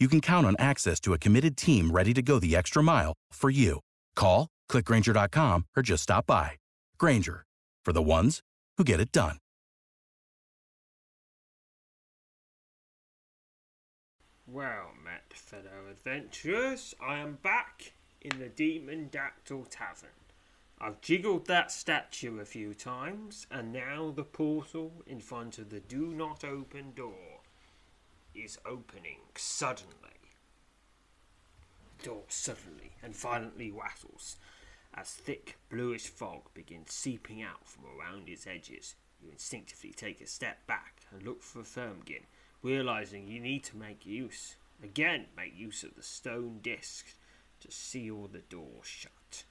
you can count on access to a committed team ready to go the extra mile for you. Call, clickgrainger.com, or just stop by. Grainger, for the ones who get it done. Well, met fellow adventurers, I am back in the Demon Dactyl Tavern. I've jiggled that statue a few times, and now the portal in front of the do not open door is opening suddenly. The door suddenly and violently rattles as thick bluish fog begins seeping out from around its edges. You instinctively take a step back and look for Firmgin, realizing you need to make use, again, make use of the stone disc to seal the door shut.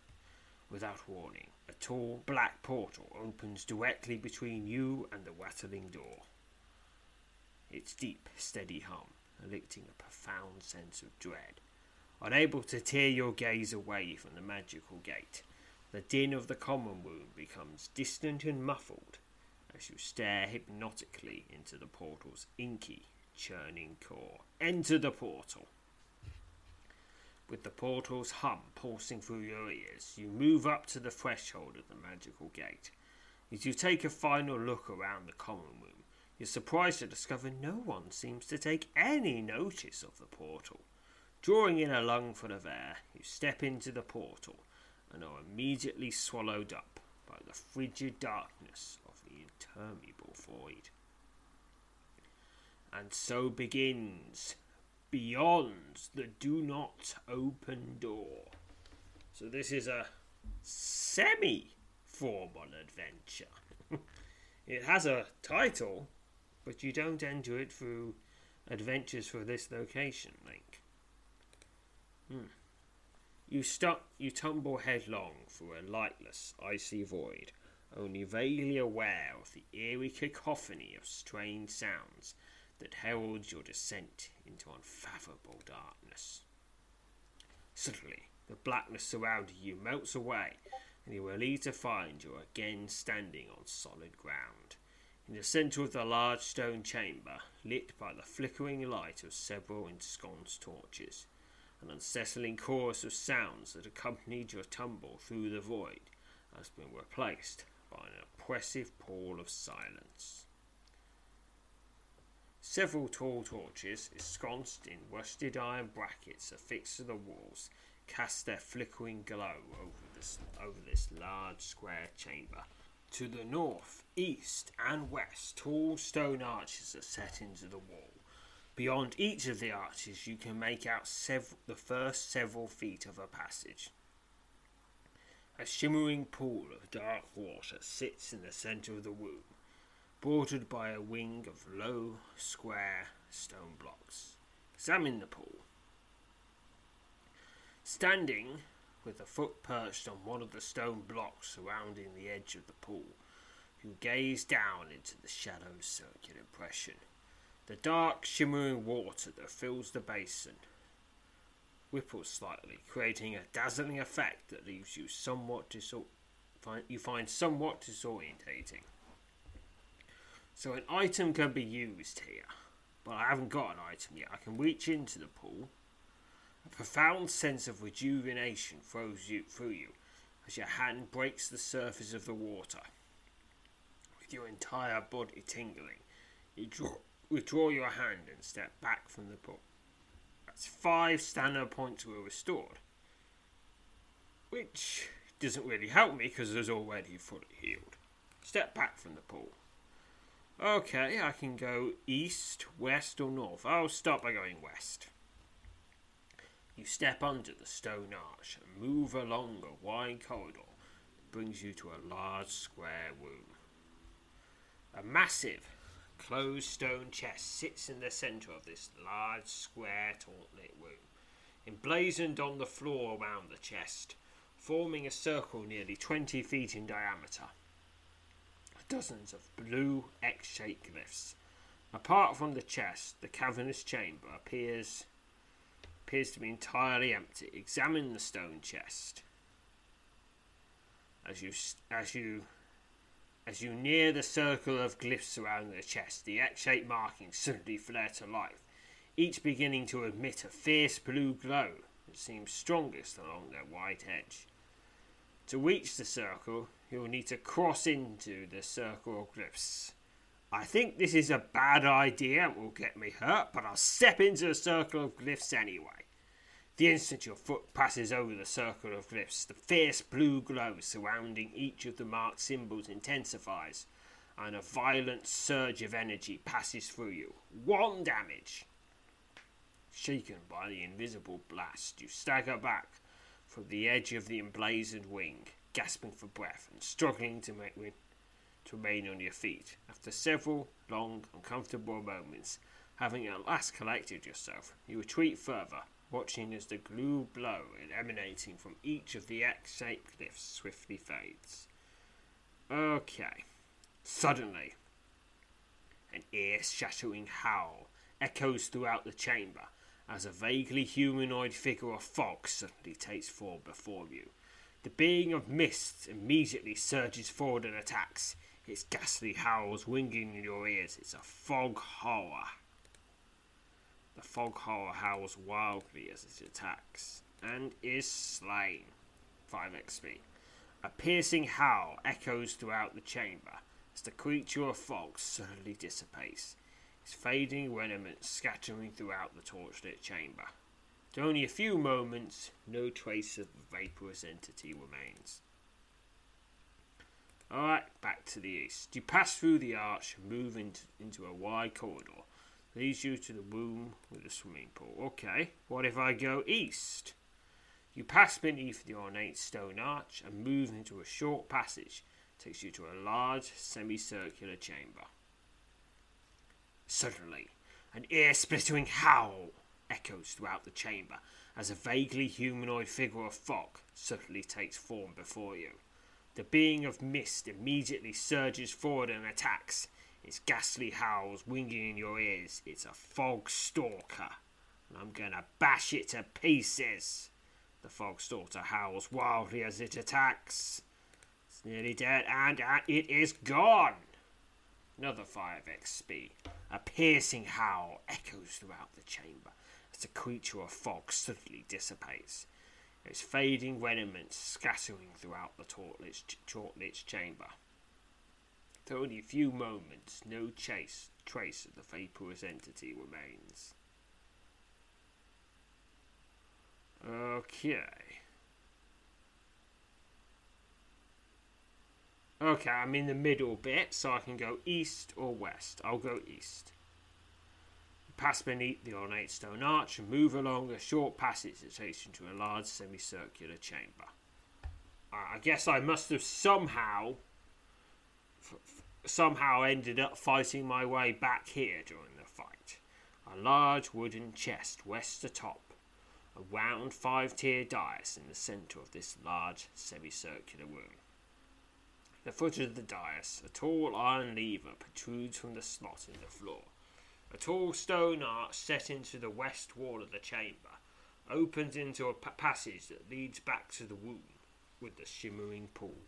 Without warning, a tall black portal opens directly between you and the rattling door. Its deep, steady hum eliciting a profound sense of dread. Unable to tear your gaze away from the magical gate, the din of the common room becomes distant and muffled as you stare hypnotically into the portal's inky, churning core. Enter the portal. With the portal's hum pulsing through your ears, you move up to the threshold of the magical gate. As you take a final look around the common room, you're surprised to discover no one seems to take any notice of the portal. Drawing in a lungful of air, you step into the portal and are immediately swallowed up by the frigid darkness of the interminable void. And so begins Beyond the Do Not Open Door. So, this is a semi formal adventure. it has a title, but you don't enter it through adventures for this location link. Hmm. You stop, you tumble headlong through a lightless, icy void, only vaguely aware of the eerie cacophony of strange sounds that heralds your descent into unfathomable darkness. Suddenly, the blackness surrounding you melts away, and you are relieved to find you are again standing on solid ground. In the centre of the large stone chamber, lit by the flickering light of several ensconced torches, an unsettling chorus of sounds that accompanied your tumble through the void has been replaced by an oppressive pall of silence. Several tall torches, ensconced in rusted iron brackets affixed to the walls, cast their flickering glow over this, over this large square chamber. To the north, east, and west, tall stone arches are set into the wall. Beyond each of the arches, you can make out sev- the first several feet of a passage. A shimmering pool of dark water sits in the centre of the room, bordered by a wing of low, square stone blocks. Examine the pool. Standing with a foot perched on one of the stone blocks surrounding the edge of the pool, you gaze down into the shadow's circular impression. The dark, shimmering water that fills the basin ripples slightly, creating a dazzling effect that leaves you somewhat disor- find, you find somewhat disorientating. So an item can be used here, but I haven't got an item yet. I can reach into the pool A profound sense of rejuvenation flows you, through you as your hand breaks the surface of the water. With your entire body tingling, you draw, withdraw your hand and step back from the pool. That's five stamina points were restored, which doesn't really help me because it's already fully healed. Step back from the pool. Okay, I can go east, west, or north. I'll start by going west. You step under the stone arch and move along a wide corridor that brings you to a large square room. A massive closed stone chest sits in the centre of this large square tauntlet room. Emblazoned on the floor around the chest, forming a circle nearly 20 feet in diameter, dozens of blue X-shaped glyphs. Apart from the chest, the cavernous chamber appears appears to be entirely empty. Examine the stone chest. As you as you as you near the circle of glyphs around the chest, the X-shaped markings suddenly flare to life, each beginning to emit a fierce blue glow that seems strongest along their white edge. To reach the circle, you'll need to cross into the circle of glyphs. I think this is a bad idea and will get me hurt, but I'll step into the circle of glyphs anyway. The instant your foot passes over the circle of glyphs, the fierce blue glow surrounding each of the marked symbols intensifies, and a violent surge of energy passes through you. One damage! Shaken by the invisible blast, you stagger back from the edge of the emblazoned wing, gasping for breath and struggling to make to remain on your feet. After several long, uncomfortable moments, having at last collected yourself, you retreat further, watching as the glue blow emanating from each of the X-shaped glyphs swiftly fades. Okay. Suddenly, an ear-shattering howl echoes throughout the chamber as a vaguely humanoid figure of fog suddenly takes form before you. The being of mist immediately surges forward and attacks, its ghastly howls ringing in your ears. It's a fog horror. The fog horror howls wildly as it attacks and is slain. 5 XP. A piercing howl echoes throughout the chamber as the creature of fog suddenly dissipates, its fading remnants scattering throughout the torchlit chamber. After only a few moments, no trace of the vaporous entity remains. Alright, back to the east. You pass through the arch and move into, into a wide corridor leads you to the room with the swimming pool. Okay, what if I go east? You pass beneath the ornate stone arch and move into a short passage. takes you to a large semicircular chamber. Suddenly, an ear-splitting howl echoes throughout the chamber as a vaguely humanoid figure of fog suddenly takes form before you. The being of mist immediately surges forward and attacks, its ghastly howls ringing in your ears. It's a fog stalker, and I'm gonna bash it to pieces. The fog stalker howls wildly as it attacks. It's nearly dead, and uh, it is gone. Another 5 XP. A piercing howl echoes throughout the chamber as the creature of fog suddenly dissipates, its fading remnants scattering throughout the torchlit chamber. For only a few moments, no chase, trace of the vaporous entity remains. Okay. Okay, I'm in the middle bit, so I can go east or west. I'll go east. Pass beneath the ornate stone arch and move along a short passage that takes you to a large semicircular chamber. I guess I must have somehow somehow ended up fighting my way back here during the fight. A large wooden chest west atop, a round five tier dais in the centre of this large semicircular room. At the foot of the dais, a tall iron lever protrudes from the slot in the floor. A tall stone arch set into the west wall of the chamber opens into a passage that leads back to the womb with the shimmering pool.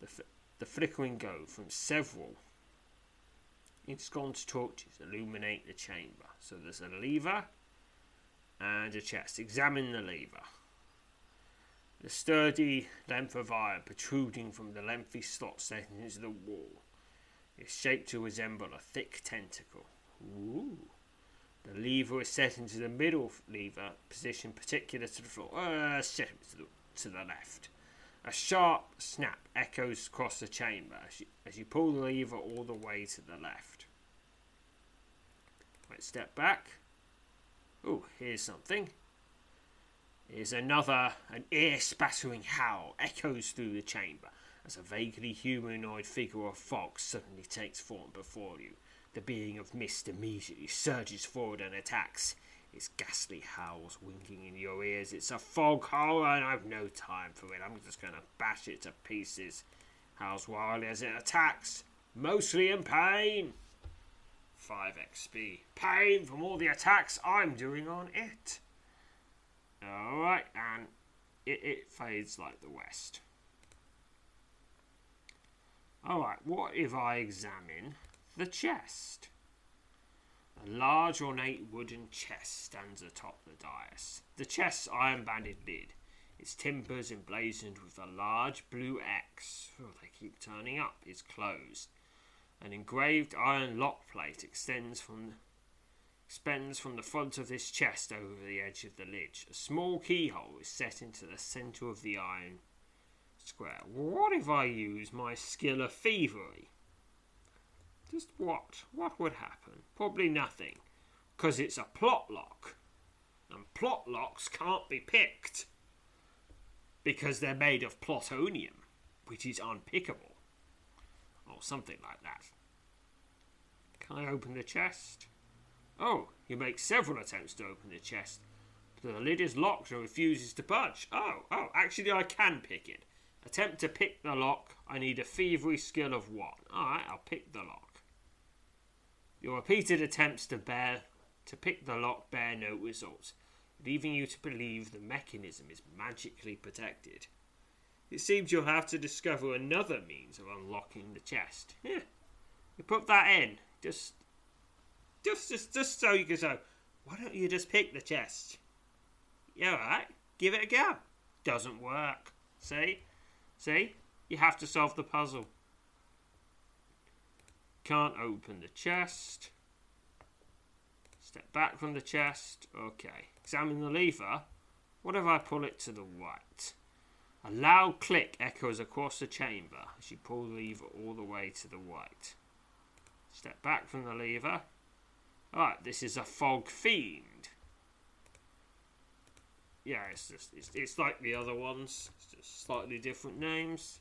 The, f- the flickering glow from several ensconced torches illuminate the chamber. So there's a lever and a chest. Examine the lever. The sturdy length of iron protruding from the lengthy slot set into the wall is shaped to resemble a thick tentacle. Ooh. The lever is set into the middle lever position, particular to the floor. Uh, set to the, to the left. A sharp snap echoes across the chamber as you, as you pull the lever all the way to the left. Right, step back. Oh, here's something. Here's another, an ear spattering howl echoes through the chamber as a vaguely humanoid figure of fog suddenly takes form before you. The being of mist immediately surges forward and attacks. Its ghastly howls winking in your ears. It's a fog horror, and I've no time for it. I'm just gonna bash it to pieces. Howls wildly as it attacks, mostly in pain. 5 XP. Pain from all the attacks I'm doing on it. Alright, and it, it fades like the west. Alright, what if I examine the chest? A large ornate wooden chest stands atop the dais. The chest's iron banded lid, its timbers emblazoned with a large blue X, oh, they keep turning up, is closed. An engraved iron lock plate extends from extends from the front of this chest over the edge of the lid. A small keyhole is set into the centre of the iron square. What if I use my skill of thievery? Just what? What would happen? Probably nothing, because it's a plot lock, and plot locks can't be picked because they're made of plutonium, which is unpickable, or something like that. Can I open the chest? Oh, you make several attempts to open the chest. The lid is locked and refuses to budge. Oh, oh, actually, I can pick it. Attempt to pick the lock. I need a thievery skill of one. Alright, I'll pick the lock. Your repeated attempts to bear to pick the lock bear no results, leaving you to believe the mechanism is magically protected. It seems you'll have to discover another means of unlocking the chest. Yeah, you put that in. Just, just, just, just so you can say, why don't you just pick the chest? Yeah, alright. Give it a go. Doesn't work. See? See? You have to solve the puzzle. Can't open the chest. Step back from the chest. Okay. Examine the lever. What if I pull it to the right? A loud click echoes across the chamber as you pull the lever all the way to the right. Step back from the lever. Alright, this is a fog fiend. Yeah, it's just it's, it's like the other ones, it's just slightly different names.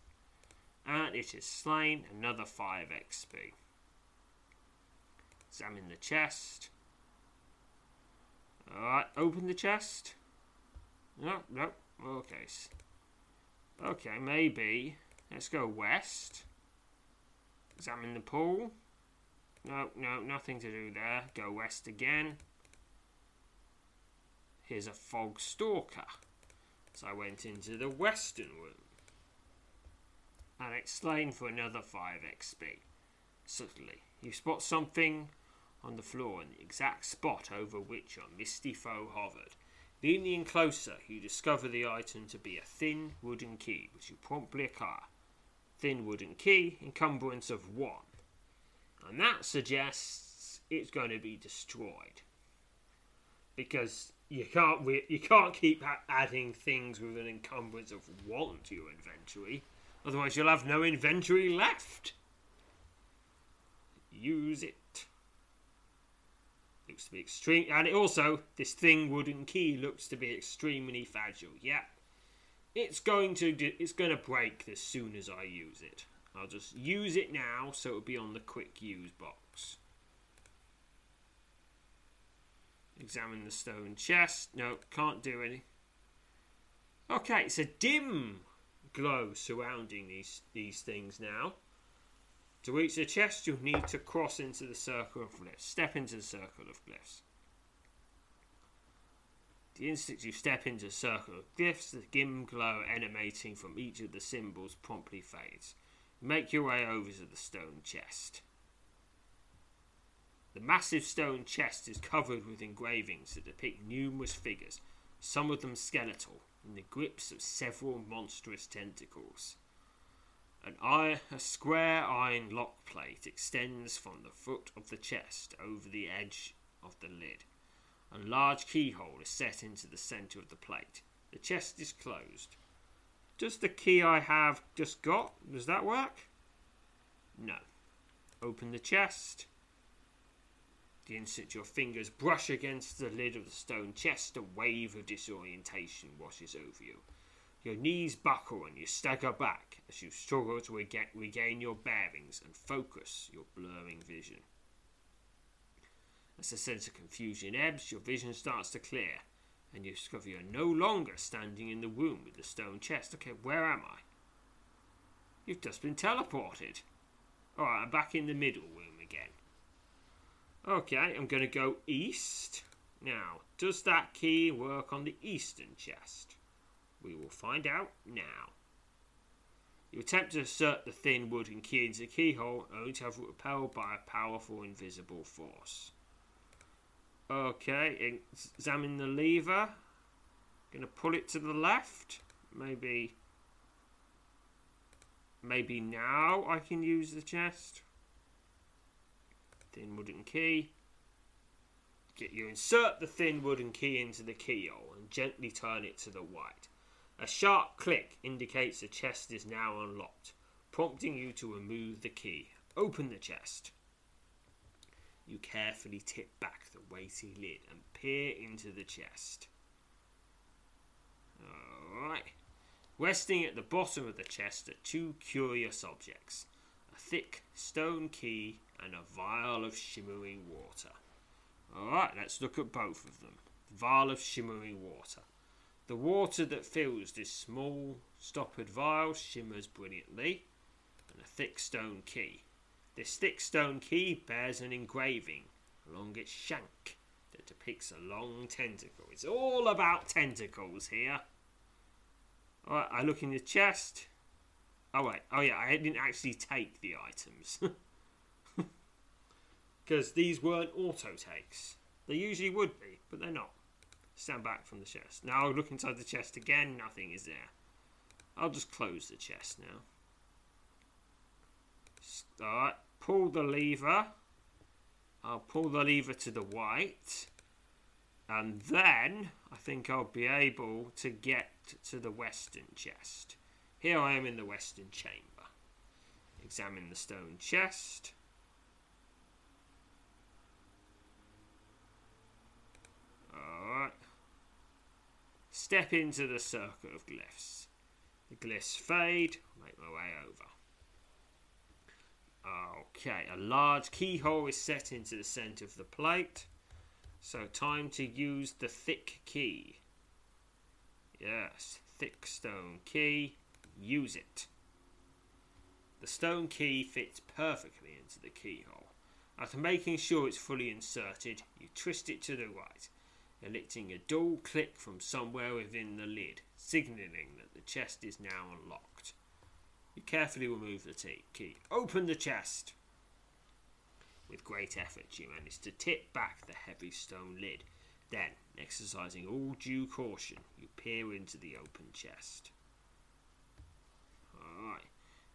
And it is slain another 5 XP. Examine the chest. Alright, open the chest. No, no, okay. Okay, maybe. Let's go west. Examine the pool. No, no, nothing to do there. Go west again. Here's a fog stalker. So I went into the western room and explained for another 5 XP. Suddenly, you spot something on the floor in the exact spot over which your misty foe hovered. Leaning in closer, you discover the item to be a thin wooden key, which you promptly acquire. Thin wooden key, encumbrance of one. And that suggests it's going to be destroyed. Because you can't re- you can't keep adding things with an encumbrance of one to your inventory, otherwise you'll have no inventory left. Use it. Looks to be extreme, and it also this thing wooden key looks to be extremely fragile. Yeah, it's going to do, it's going to break as soon as I use it. I'll just use it now, so it'll be on the quick use box. Examine the stone chest. No, can't do any. Okay, it's a dim glow surrounding these these things now. To reach the chest, you'll need to cross into the circle of glyphs. Step into the circle of glyphs. The instant you step into the circle of glyphs, the dim glow emanating from each of the symbols promptly fades. Make your way over to the stone chest. The massive stone chest is covered with engravings that depict numerous figures, some of them skeletal, in the grips of several monstrous tentacles. An iron, a square iron lock plate extends from the foot of the chest over the edge of the lid. A large keyhole is set into the centre of the plate. The chest is closed. Does the key I have just got, does that work? No. Open the chest. The instant your fingers brush against the lid of the stone chest, a wave of disorientation washes over you. Your knees buckle and you stagger back as you struggle to rega- regain your bearings and focus your blurring vision. As the sense of confusion ebbs, your vision starts to clear, and you discover you're no longer standing in the room with the stone chest. Okay, where am I? You've just been teleported. Alright, I'm back in the middle room again. Okay, I'm going to go east. Now, does that key work on the eastern chest? We will find out now. You attempt to insert the thin wooden key into the keyhole, only to have it repelled by a powerful invisible force. Okay, examine the lever. Gonna pull it to the left. Maybe. Maybe now I can use the chest. Thin wooden key. Get you insert the thin wooden key into the keyhole and gently turn it to the right. A sharp click indicates the chest is now unlocked, prompting you to remove the key. Open the chest. You carefully tip back the weighty lid and peer into the chest. Alright. Resting at the bottom of the chest are two curious objects a thick stone key and a vial of shimmering water. Alright, let's look at both of them. The vial of shimmering water. The water that fills this small, stoppered vial shimmers brilliantly, and a thick stone key. This thick stone key bears an engraving along its shank that depicts a long tentacle. It's all about tentacles here. Alright, I look in the chest. Oh wait, oh yeah, I didn't actually take the items. Because these weren't auto takes. They usually would be, but they're not. Stand back from the chest. Now look inside the chest again, nothing is there. I'll just close the chest now. Alright, pull the lever. I'll pull the lever to the right. And then I think I'll be able to get to the western chest. Here I am in the western chamber. Examine the stone chest. Alright. Step into the circle of glyphs. The glyphs fade. Make my way over. Okay, a large keyhole is set into the centre of the plate. So, time to use the thick key. Yes, thick stone key. Use it. The stone key fits perfectly into the keyhole. After making sure it's fully inserted, you twist it to the right, elicting a dull click from somewhere within the lid, signalling that the chest is now unlocked. You carefully remove the key. Open the chest. With great effort, you manage to tip back the heavy stone lid. Then, exercising all due caution, you peer into the open chest. Alright.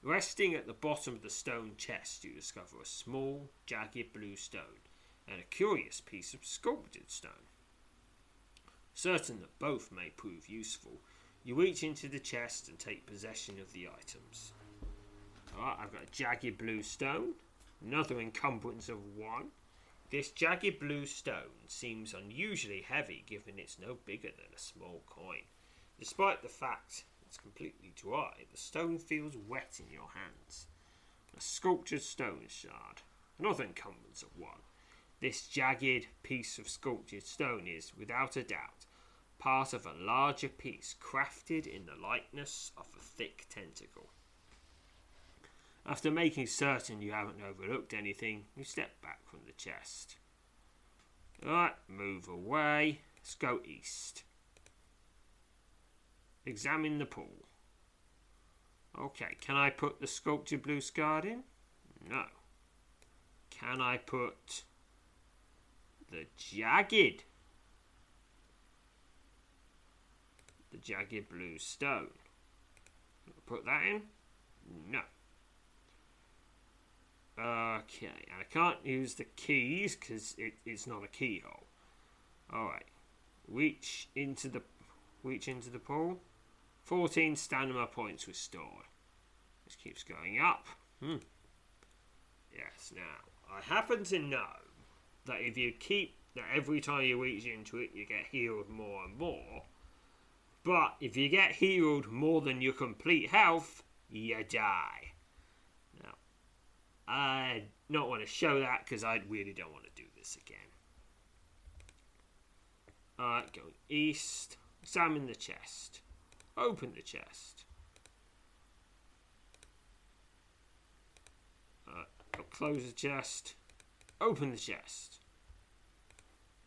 Resting at the bottom of the stone chest, you discover a small, jagged blue stone and a curious piece of sculpted stone. Certain that both may prove useful, you reach into the chest and take possession of the items. Alright, I've got a jagged blue stone, another encumbrance of one. This jagged blue stone seems unusually heavy given it's no bigger than a small coin. Despite the fact it's completely dry, the stone feels wet in your hands. A sculptured stone shard, another encumbrance of one. This jagged piece of sculptured stone is, without a doubt, part of a larger piece crafted in the likeness of a thick tentacle. After making certain you haven't overlooked anything, you step back from the chest. Alright, move away. Let's go east. Examine the pool. Okay, can I put the sculpted blue scar in? No. Can I put the jagged. The jagged blue stone. Put that in? No. Okay, and I can't use the keys because it, it's not a keyhole. Alright. Reach into the reach into the pool. 14 stamina points restored. This keeps going up. Hmm. Yes, now, I happen to know that if you keep that every time you reach into it, you get healed more and more. But if you get healed more than your complete health, you die. Now, I don't want to show that because I really don't want to do this again. Alright, going east. Examine the chest. Open the chest. Close the chest. Open the chest.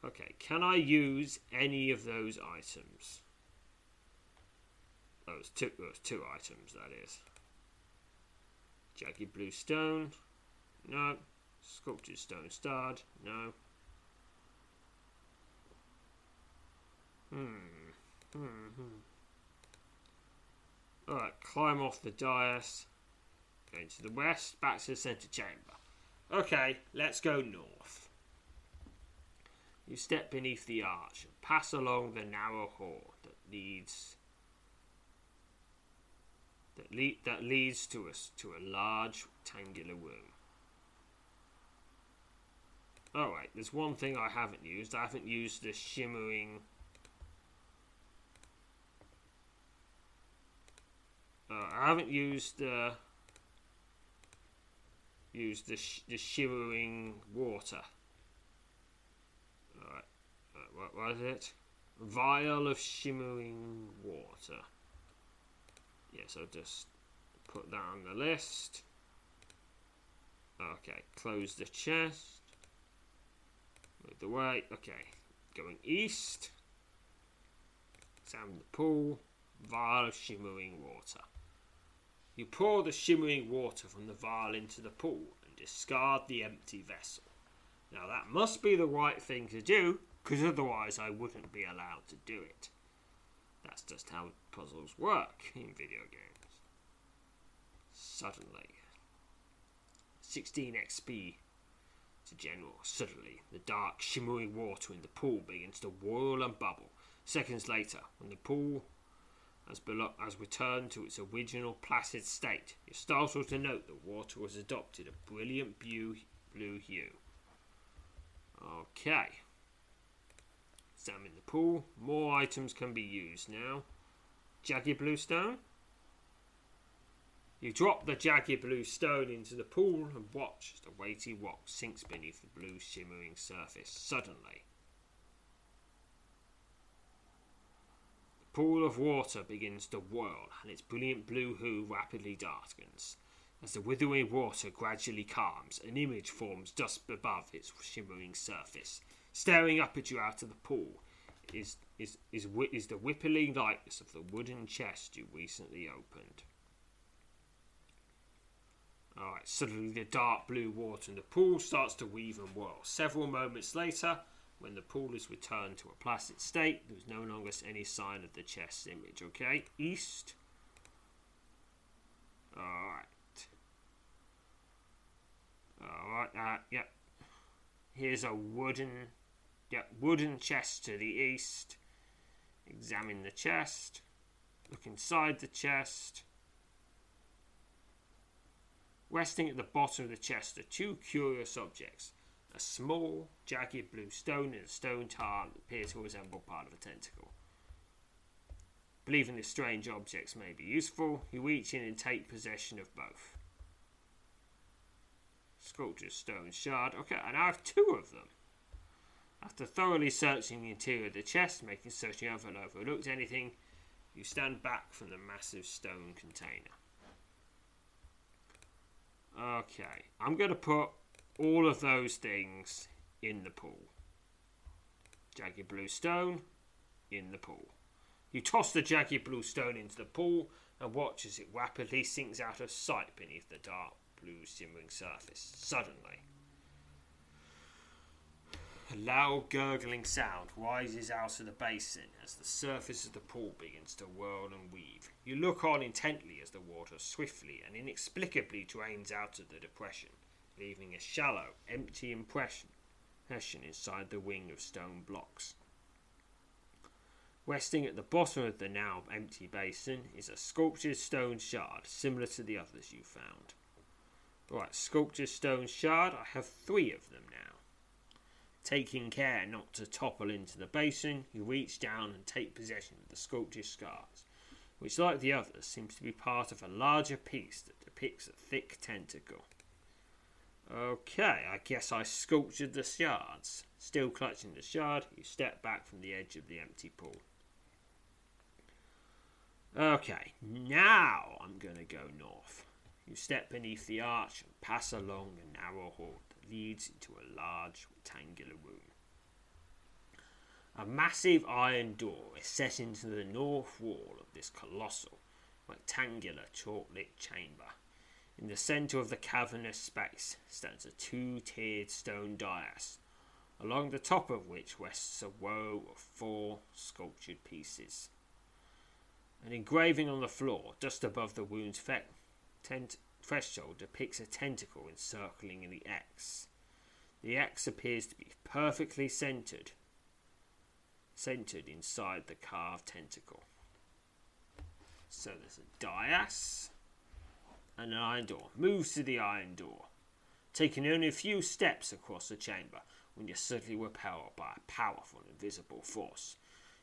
Okay, can I use any of those items? Those two, those two items, that is. Jagged blue stone. No. Sculpted stone starred. No. Hmm. Mm-hmm. Alright, climb off the dais. Going to the west, back to the centre chamber. Okay, let's go north. You step beneath the arch and pass along the narrow hall that leads that, le- that leads to us to a large rectangular room. Alright, there's one thing I haven't used. I haven't used the shimmering Uh, I haven't used uh, used the, sh- the shimmering water. Alright, uh, what was it? Vial of shimmering water. Yes, I'll just put that on the list. Okay, close the chest. Move the way. Okay, going east. Examine the pool. Vial of shimmering water. You pour the shimmering water from the vial into the pool and discard the empty vessel. Now that must be the right thing to do, because otherwise I wouldn't be allowed to do it. That's just how puzzles work in video games. Suddenly, 16 XP to General. Suddenly, the dark, shimmering water in the pool begins to whirl and bubble. Seconds later, when the pool has, belo- has returned to its original placid state. You're startled to note that water has adopted a brilliant blue, blue hue. Okay. Examine the pool. More items can be used now. Jagged blue stone. You drop the jagged blue stone into the pool and watch as the weighty rock sinks beneath the blue shimmering surface. Suddenly, The pool of water begins to whirl, and its brilliant blue hue rapidly darkens. As the withering water gradually calms, an image forms just above its shimmering surface. Staring up at you out of the pool is, is, is, is the whippling likeness of the wooden chest you recently opened. Alright, suddenly the dark blue water in the pool starts to weave and whirl. Several moments later, when the pool is returned to a placid state, there's no longer any sign of the chest image. Okay, east. Alright. Alright, uh, yep. Here's a wooden, yep, wooden chest to the east. Examine the chest. Look inside the chest. Resting at the bottom of the chest are two curious objects a small, jagged blue stone and a stone tar that appears to resemble part of a tentacle. Believing the strange objects may be useful, you reach in and take possession of both. Sculptured stone shard. Okay, and I have two of them. After thoroughly searching the interior of the chest, making certain you haven't overlooked anything, you stand back from the massive stone container. Okay, I'm going to put all of those things in the pool. Jagged blue stone in the pool. You toss the jagged blue stone into the pool and watch as it rapidly sinks out of sight beneath the dark blue shimmering surface. Suddenly, A loud gurgling sound rises out of the basin as the surface of the pool begins to whirl and weave. You look on intently as the water swiftly and inexplicably drains out of the depression, leaving a shallow, empty impression inside the wing of stone blocks. Resting at the bottom of the now empty basin is a sculptured stone shard similar to the others you found. Right, sculptured stone shard, I have three of them now. Taking care not to topple into the basin, you reach down and take possession of the sculptured scars, which, like the others, seems to be part of a larger piece that depicts a thick tentacle. Okay, I guess I sculptured the shards. Still clutching the shard, you step back from the edge of the empty pool. Okay, now I'm going to go north. You step beneath the arch and pass along a narrow hall leads into a large rectangular room. A massive iron door is set into the north wall of this colossal, rectangular, chalk lit chamber. In the centre of the cavernous space stands a two tiered stone dais, along the top of which rests a row of four sculptured pieces. An engraving on the floor, just above the wound's tent- threshold, depicts a tentacle encircling the X. The X appears to be perfectly centered, centered inside the carved tentacle. So there's a dais and an iron door. Moves to the iron door, taking only a few steps across the chamber when you're suddenly repelled by a powerful invisible force.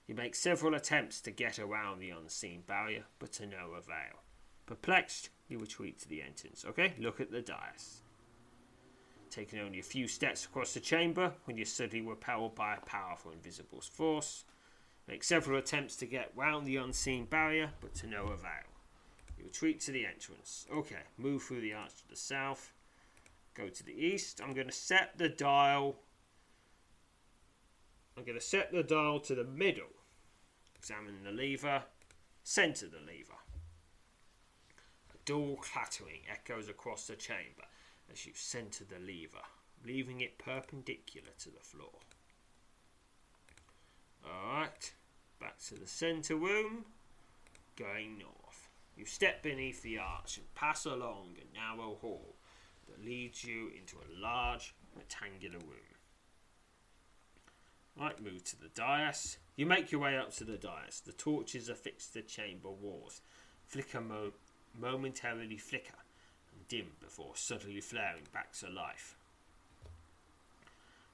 You make several attempts to get around the unseen barrier, but to no avail. Perplexed, you retreat to the entrance. Okay, look at the dais. Taking only a few steps across the chamber when you're suddenly repelled by a powerful invisible force. Make several attempts to get round the unseen barrier, but to no avail. You retreat to the entrance. Okay, move through the arch to the south. Go to the east. I'm going to set the dial. I'm going to set the dial to the middle Examine the lever. Centre the lever. Dull clattering echoes across the chamber as you centre the lever, leaving it perpendicular to the floor. Alright, back to the centre room. Going north. You step beneath the arch and pass along a narrow hall that leads you into a large rectangular room. Right, move to the dais. You make your way up to the dais. The torches affixed to the chamber walls flicker mo- momentarily flicker and dim before suddenly flaring back to life.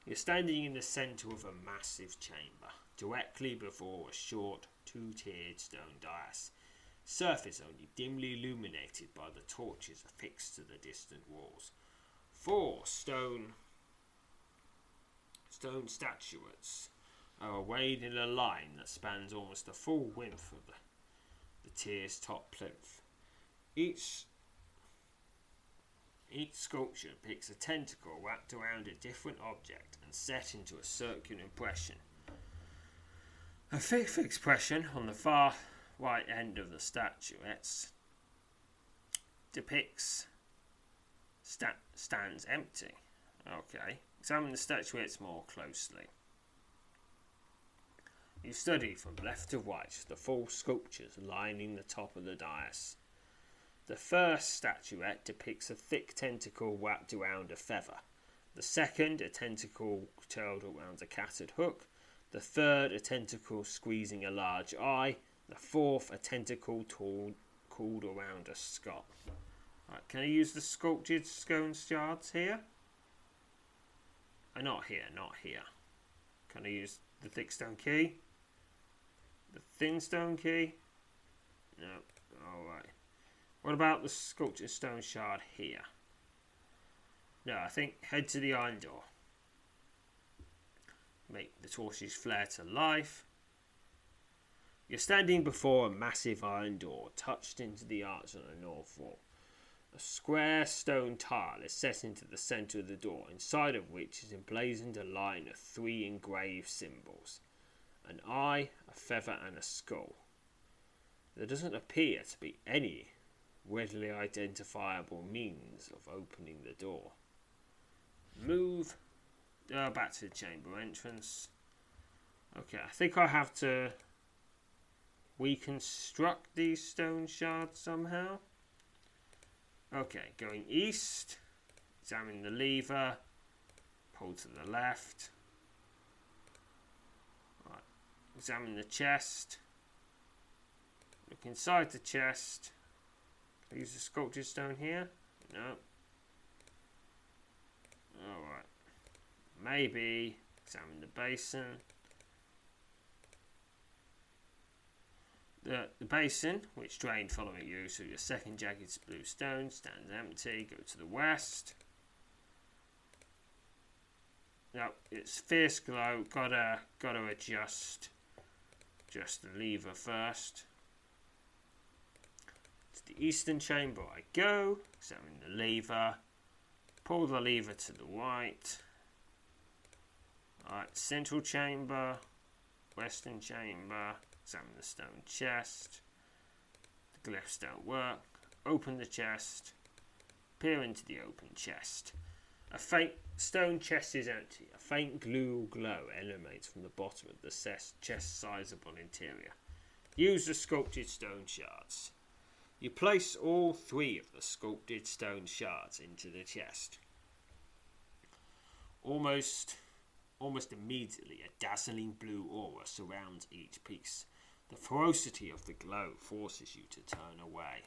You're standing in the centre of a massive chamber, directly before a short, two-tiered stone dais, surface only dimly illuminated by the torches affixed to the distant walls. Four stone stone statuettes are arrayed in a line that spans almost the full width of the, the tier's top plinth. Each each sculpture depicts a tentacle wrapped around a different object and set into a circular impression. A fifth expression on the far right end of the statuettes depicts sta- stands empty. Okay, examine the statuettes more closely. You study from left to right the full sculptures lining the top of the dais. The first statuette depicts a thick tentacle wrapped around a feather. The second, a tentacle curled around a catted hook. The third, a tentacle squeezing a large eye. The fourth, a tentacle coiled around a skull. Right, can I use the sculpted stone shards here? Oh, not here, not here. Can I use the thick stone key? The thin stone key? No. Alright. What about the sculptured stone shard here? No, I think head to the iron door. Make the torches flare to life. You're standing before a massive iron door touched into the arch on the north wall. A square stone tile is set into the centre of the door, inside of which is emblazoned a line of three engraved symbols an eye, a feather, and a skull. There doesn't appear to be any readily identifiable means of opening the door. Move uh, back to the chamber entrance. Okay, I think I have to reconstruct these stone shards somehow. Okay, going east, examine the lever, pull to the left. Right, examine the chest. Look inside the chest. Use the sculptured stone here. No. Alright. Maybe examine the basin. The, the basin, which drained following use of your second jagged blue stone, stands empty. Go to the west. Now it's fierce glow. Gotta gotta adjust. Just the lever first. The eastern chamber I go. Examine the lever. Pull the lever to the right. Alright, central chamber, western chamber, examine the stone chest. The glyphs don't work. Open the chest. Peer into the open chest. A faint stone chest is empty. A faint glue glow emanates from the bottom of the chest sizable interior. Use the sculpted stone shards. You place all three of the sculpted stone shards into the chest. Almost almost immediately a dazzling blue aura surrounds each piece. The ferocity of the glow forces you to turn away.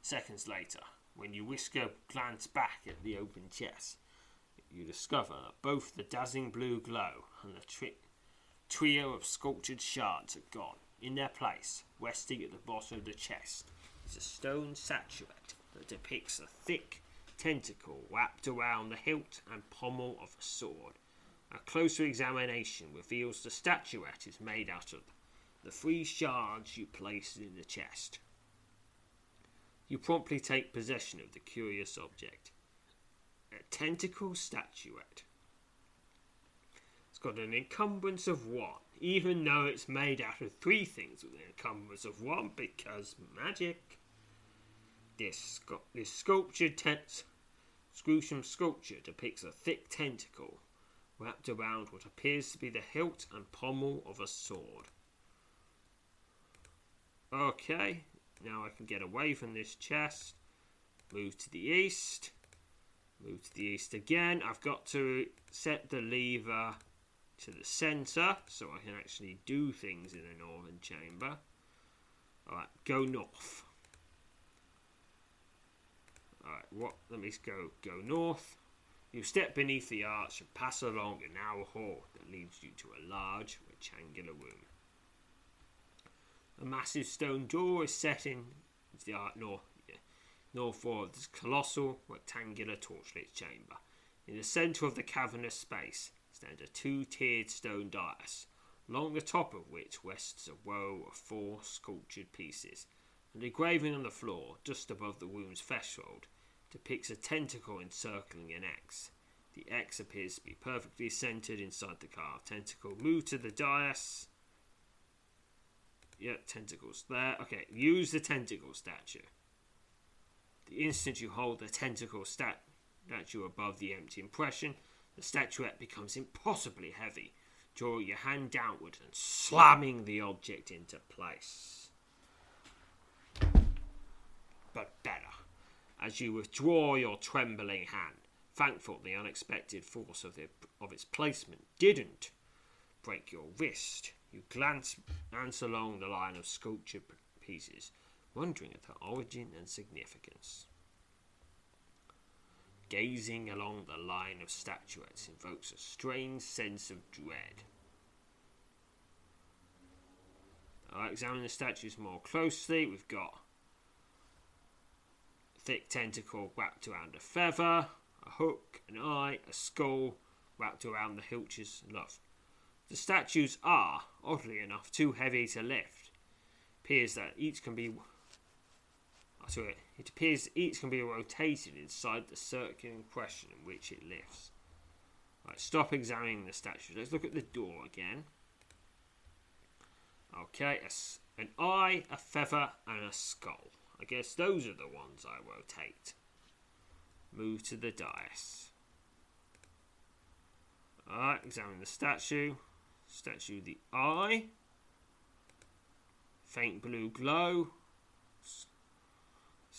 Seconds later, when you whisk a glance back at the open chest, you discover that both the dazzling blue glow and the tri- trio of sculptured shards are gone. In their place, resting at the bottom of the chest, is a stone statuette that depicts a thick tentacle wrapped around the hilt and pommel of a sword. A closer examination reveals the statuette is made out of the three shards you placed in the chest. You promptly take possession of the curious object. A tentacle statuette. It's got an encumbrance of one, even though it's made out of three things with an encumbrance of one because magic. This, this sculptured tent, Screwsham sculpture depicts a thick tentacle wrapped around what appears to be the hilt and pommel of a sword. Okay, now I can get away from this chest. Move to the east. Move to the east again. I've got to set the lever to the centre so I can actually do things in the northern chamber. Alright, go north. Alright, what? Let me go go north. You step beneath the arch and pass along a narrow hall that leads you to a large rectangular room. A massive stone door is set in the north, north of this colossal rectangular torchlit chamber. In the centre of the cavernous space stands a two-tiered stone dais, along the top of which rests a row of four sculptured pieces. An engraving on the floor, just above the room's threshold, depicts a tentacle encircling an X. The X appears to be perfectly centered inside the carved tentacle. Move to the dais. Yeah, tentacles there. Okay, use the tentacle statue. The instant you hold the tentacle stat- statue above the empty impression, the statuette becomes impossibly heavy. Draw your hand downward and slamming the object into place. But better. As you withdraw your trembling hand, thankful the unexpected force of, the, of its placement didn't break your wrist, you glance, glance along the line of sculptured pieces, wondering at their origin and significance. Gazing along the line of statuettes invokes a strange sense of dread. I'll examine the statues more closely. We've got thick tentacle wrapped around a feather, a hook, an eye, a skull wrapped around the hilch's love. The statues are, oddly enough, too heavy to lift. Appears that each can be sorry, it appears each can be rotated inside the circular question in which it lifts. Right, stop examining the statue. Let's look at the door again. Okay, an eye, a feather, and a skull. I guess those are the ones I rotate. Move to the dais. Alright, examine the statue. Statue, the eye. Faint blue glow.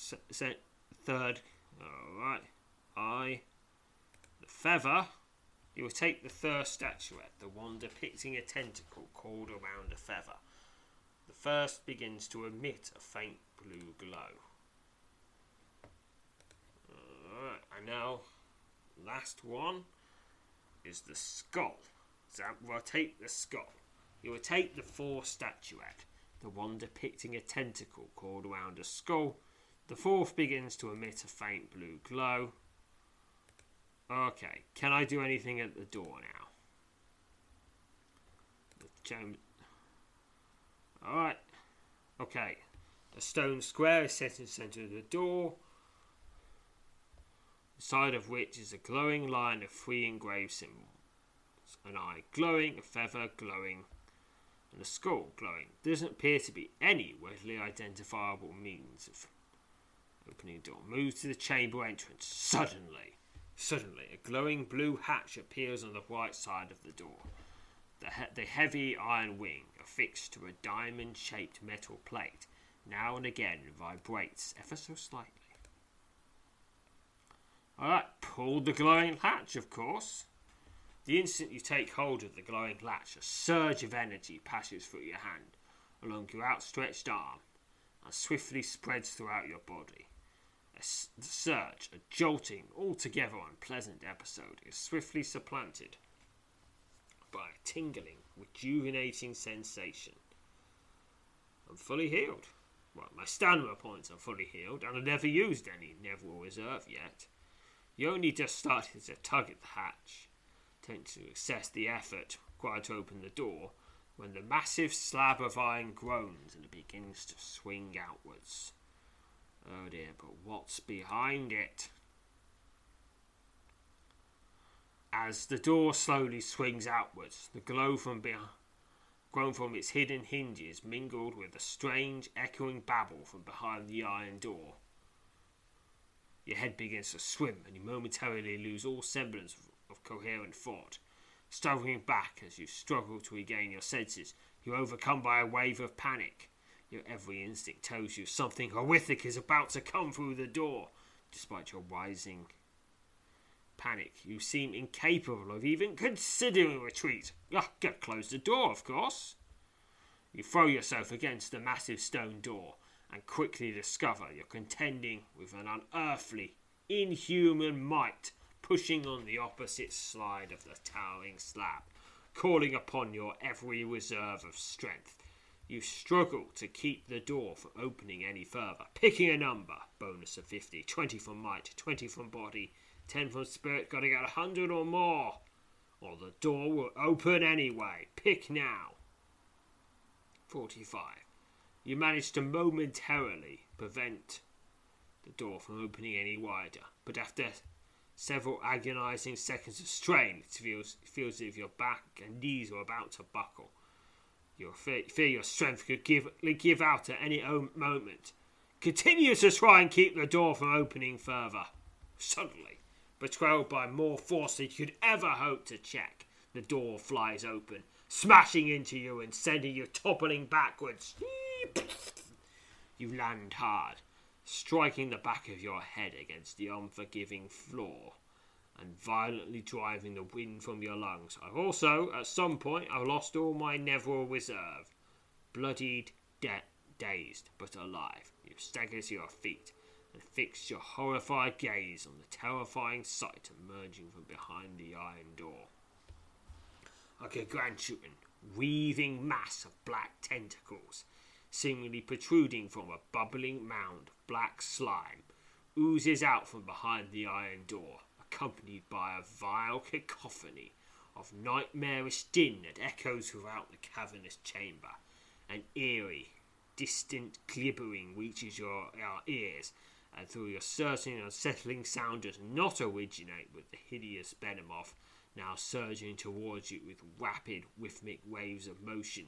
S- se- third, alright, eye. The feather. You will take the first statuette, the one depicting a tentacle coiled around a feather. The first begins to emit a faint blue glow. Alright, and now, last one is the skull. So we'll take the skull. You will take the fourth statuette, the one depicting a tentacle coiled around a skull. The fourth begins to emit a faint blue glow. Okay, can I do anything at the door now? Alright. Okay. A stone square is set in the centre of the door, the side of which is a glowing line of three engraved symbols an eye glowing, a feather glowing, and a skull glowing. There doesn't appear to be any readily identifiable means of opening door. Move to the chamber entrance. Suddenly, suddenly, a glowing blue hatch appears on the right side of the door. The, he- the heavy iron wing, affixed to a diamond shaped metal plate, now and again vibrates ever so slightly. Alright, pull the glowing hatch, of course. The instant you take hold of the glowing latch, a surge of energy passes through your hand, along your outstretched arm, and swiftly spreads throughout your body. The surge, a jolting, altogether unpleasant episode, is swiftly supplanted by a tingling, rejuvenating sensation. I'm fully healed. Well, my stamina points are fully healed, and I've never used any Neville Reserve yet. You only just started to tug at the hatch attempt to assess the effort required to open the door when the massive slab of iron groans and begins to swing outwards. Oh dear, but what's behind it? As the door slowly swings outwards, the glow from behind groan from its hidden hinges mingled with a strange echoing babble from behind the iron door. Your head begins to swim and you momentarily lose all semblance of coherent thought. Stumbling back as you struggle to regain your senses, you're overcome by a wave of panic. Your every instinct tells you something horrific is about to come through the door. Despite your rising panic, you seem incapable of even considering retreat. Ah, get close the door, of course. You throw yourself against the massive stone door and quickly discover you're contending with an unearthly, inhuman might pushing on the opposite side of the towering slab, calling upon your every reserve of strength. You struggle to keep the door from opening any further, picking a number, bonus of 50, 20 from might, 20 from body, 10 from spirit, gotta get 100 or more, or the door will open anyway. Pick now. 45. You manage to momentarily prevent the door from opening any wider, but after several agonizing seconds of strain, it feels, feels as if your back and knees are about to buckle. You fear, fear your strength could give, give out at any moment. Continue to try and keep the door from opening further. Suddenly, betrayed by more force than you could ever hope to check, the door flies open, smashing into you and sending you toppling backwards. You land hard, striking the back of your head against the unforgiving floor and violently driving the wind from your lungs. I've also, at some point, I've lost all my Neville reserve. Bloodied, de- dazed, but alive, you stagger to your feet and fix your horrified gaze on the terrifying sight emerging from behind the iron door. A gargantuan, weaving mass of black tentacles, seemingly protruding from a bubbling mound of black slime, oozes out from behind the iron door, accompanied by a vile cacophony of nightmarish din that echoes throughout the cavernous chamber. An eerie, distant glibbering reaches your, ears, and through your certain unsettling sound does not originate with the hideous Behemoth now surging towards you with rapid, rhythmic waves of motion,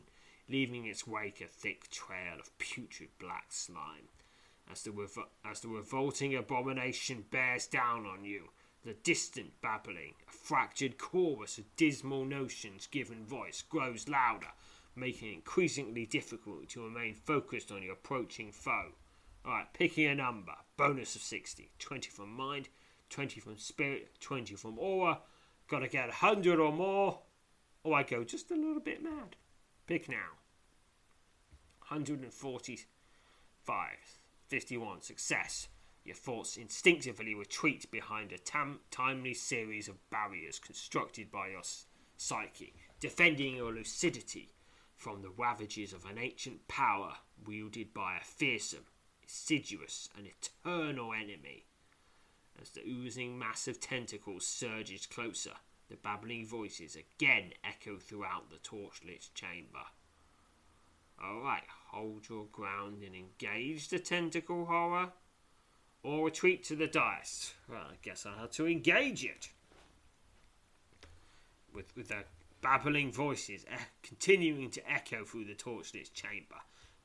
leaving its wake a thick trail of putrid black slime. As the, revo- as the revolting abomination bears down on you, The distant babbling, a fractured chorus of dismal notions given voice, grows louder, making it increasingly difficult to remain focused on your approaching foe. Alright, picking a number. Bonus of 60. 20 from mind, 20 from spirit, 20 from aura. Gotta get 100 or more, or I go just a little bit mad. Pick now. 145. 51. Success. Your thoughts instinctively retreat behind a tam- timely series of barriers constructed by your psyche, defending your lucidity from the ravages of an ancient power wielded by a fearsome, insidious, and eternal enemy. As the oozing mass of tentacles surges closer, the babbling voices again echo throughout the torchlit chamber. Alright, hold your ground and engage the tentacle horror. Or retreat to the dice. Well, I guess I'll have to engage it. With, with the babbling voices eh, continuing to echo through the torchlit chamber,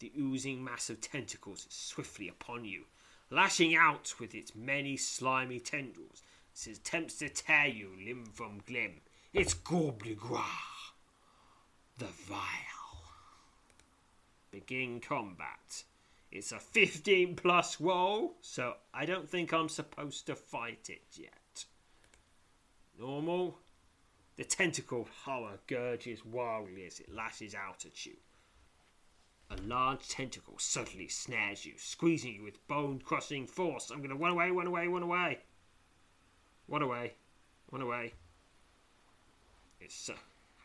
the oozing mass of tentacles swiftly upon you, lashing out with its many slimy tendrils as it attempts to tear you limb from limb. It's Gorbligrar, the Vile. Begin combat. It's a 15 plus roll, so I don't think I'm supposed to fight it yet. Normal. The tentacle horror gurges wildly as it lashes out at you. A large tentacle suddenly snares you, squeezing you with bone crushing force. I'm gonna run away, run away, run away. Run away, run away. It's uh,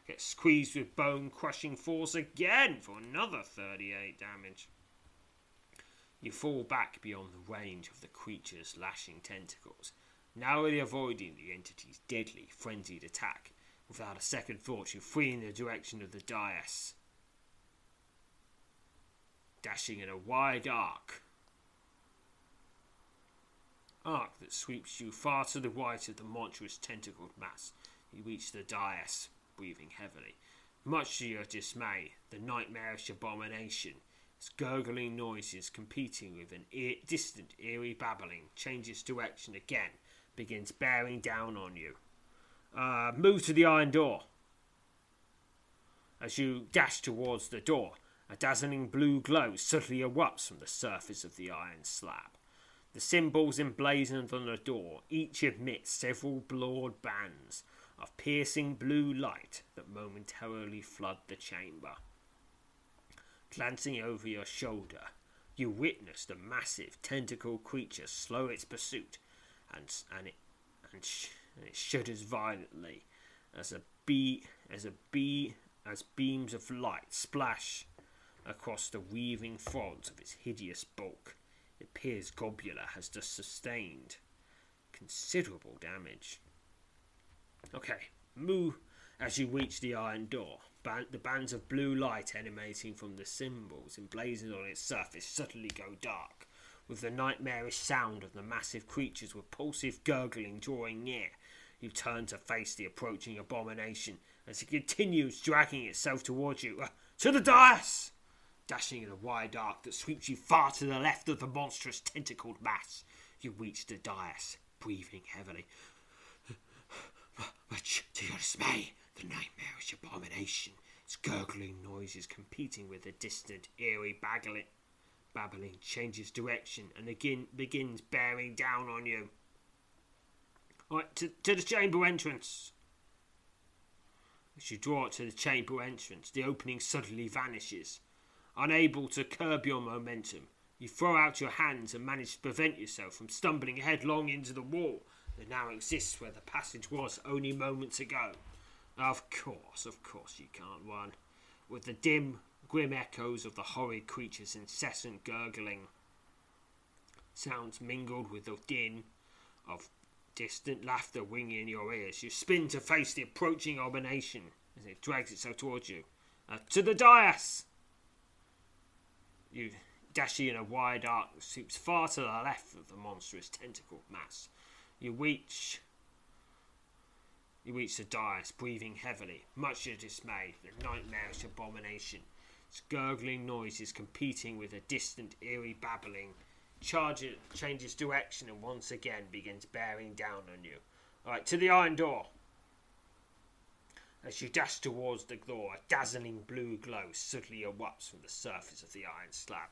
get squeezed with bone crushing force again for another 38 damage. You fall back beyond the range of the creature's lashing tentacles, narrowly avoiding the entity's deadly, frenzied attack. Without a second thought, you flee in the direction of the dais, dashing in a wide arc. Arc that sweeps you far to the right of the monstrous tentacled mass. You reach the dais, breathing heavily. Much to your dismay, the nightmarish abomination gurgling noises competing with an ear- distant, eerie babbling, changes direction again, begins bearing down on you. Uh, move to the iron door. As you dash towards the door, a dazzling blue glow suddenly erupts from the surface of the iron slab. The symbols emblazoned on the door each emit several broad bands of piercing blue light that momentarily flood the chamber. Glancing over your shoulder, you witness the massive tentacle creature slow its pursuit, and and it and, sh- and it shudders violently as a bee as a bee as beams of light splash across the weaving folds of its hideous bulk. It appears Gobula has just sustained considerable damage. Okay, move as you reach the iron door. Ban- the bands of blue light emanating from the symbols emblazoned on its surface suddenly go dark, with the nightmarish sound of the massive creature's repulsive gurgling drawing near. You turn to face the approaching abomination as it continues dragging itself towards you. Uh, to the dais! Dashing in a wide arc that sweeps you far to the left of the monstrous tentacled mass, you reach the dais, breathing heavily. Much to your dismay, the nightmarish abomination, its gurgling noises competing with the distant, eerie babbling, babbling changes direction and again begins bearing down on you. Right, to, to the chamber entrance. As you draw it to the chamber entrance, the opening suddenly vanishes. Unable to curb your momentum, you throw out your hands and manage to prevent yourself from stumbling headlong into the wall that now exists where the passage was only moments ago. Of course, of course you can't run. With the dim, grim echoes of the horrid creature's incessant gurgling, sounds mingled with the din of distant laughter ringing in your ears, you spin to face the approaching abomination as it drags itself towards you. Uh, to the dais! You dash in a wide arc that sweeps far to the left of the monstrous tentacle mass. You reach you reach the dais, breathing heavily, much to dismay, the nightmarish abomination. Its gurgling noises competing with a distant, eerie babbling. Charger changes direction and once again begins bearing down on you. Alright, to the iron door. As you dash towards the door, a dazzling blue glow suddenly erupts from the surface of the iron slab.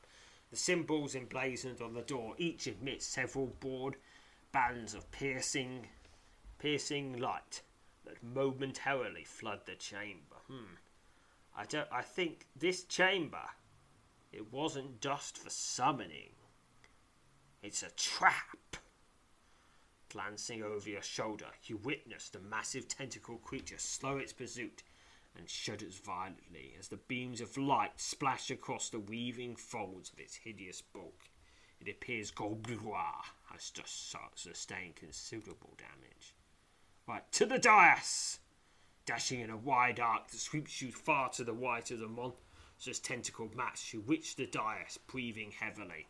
The symbols emblazoned on the door each emit several broad bands of piercing, piercing light that momentarily flood the chamber. Hmm. I don't. I think this chamber, it wasn't just for summoning. It's a trap. Glancing over your shoulder, you witness the massive tentacle creature slow its pursuit and shudders violently as the beams of light splash across the weaving folds of its hideous bulk. It appears Goldblois has just sustained considerable damage. Right, to the dais! Dashing in a wide arc that sweeps you far to the right of the monster's tentacled mass, you reach the dais, breathing heavily.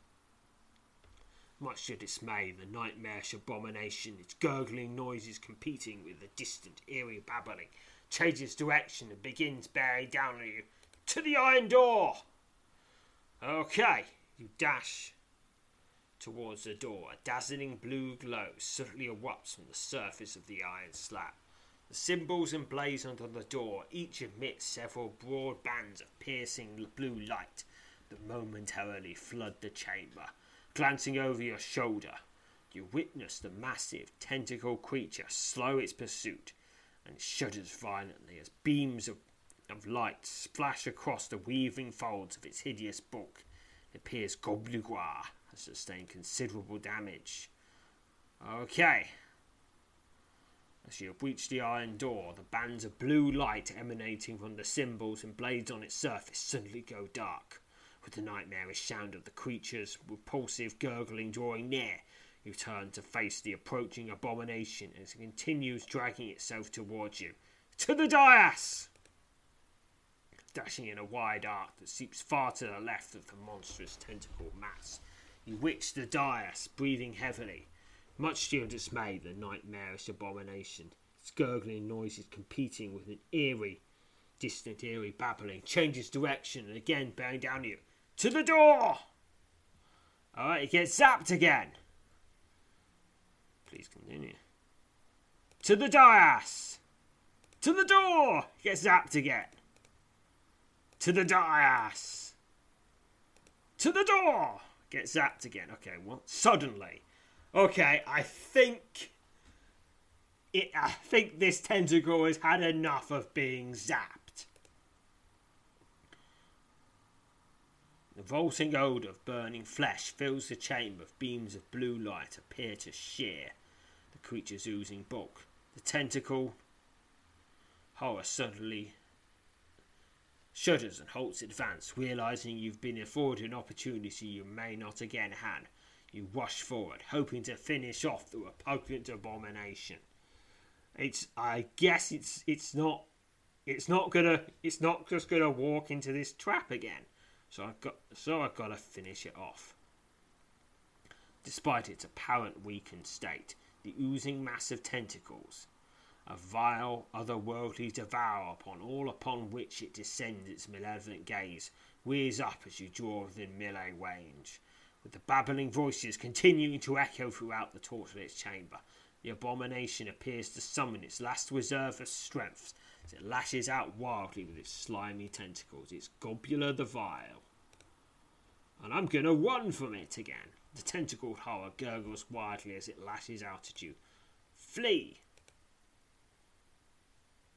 Much to your dismay, the nightmarish abomination, its gurgling noises competing with the distant, eerie babbling, changes direction and begins bearing down on you. To the iron door! Okay, you dash towards the door. A dazzling blue glow suddenly erupts from the surface of the iron slab. The symbols emblazoned on the door each emit several broad bands of piercing blue light that momentarily flood the chamber. Glancing over your shoulder, you witness the massive tentacle creature slow its pursuit and shudders violently as beams of, of light splash across the weaving folds of its hideous bulk. It appears Goblugois sustained considerable damage. Okay. As you reached the iron door, the bands of blue light emanating from the symbols and blades on its surface suddenly go dark with the nightmarish sound of the creature's repulsive gurgling drawing near. You turn to face the approaching abomination as it continues dragging itself towards you. To the dais! Dashing in a wide arc that sweeps far to the left of the monstrous tentacle mass. You reach the dais, breathing heavily. Much to your dismay, the nightmarish abomination, its gurgling noises competing with an eerie, distant, eerie babbling, changes direction and again bearing down on you. To the door! Alright, it gets zapped again. Please continue. To the dais! To the door! It gets zapped again. To the dais! To the door! Gets zapped again. Okay, what? Suddenly. Okay, I think. It, I think this tentacle has had enough of being zapped. The vaulting odour of burning flesh fills the chamber. Beams of blue light appear to shear the creature's oozing bulk. The tentacle horror suddenly shudders and halts advance, realizing you've been afforded an opportunity you may not again have. You rush forward, hoping to finish off the repugnant abomination. It's I guess it's it's not it's not gonna it's not just gonna walk into this trap again. So I've got so I've got to finish it off. Despite its apparent weakened state, the oozing mass of tentacles, a vile, otherworldly devour upon all upon which it descends its malevolent gaze, rears up as you draw within melee range. With the babbling voices continuing to echo throughout the torturous chamber, the abomination appears to summon its last reserve of strength as it lashes out wildly with its slimy tentacles. It's Gobula the Vile. And I'm gonna run from it again. The tentacled horror gurgles wildly as it lashes out at you. Flee!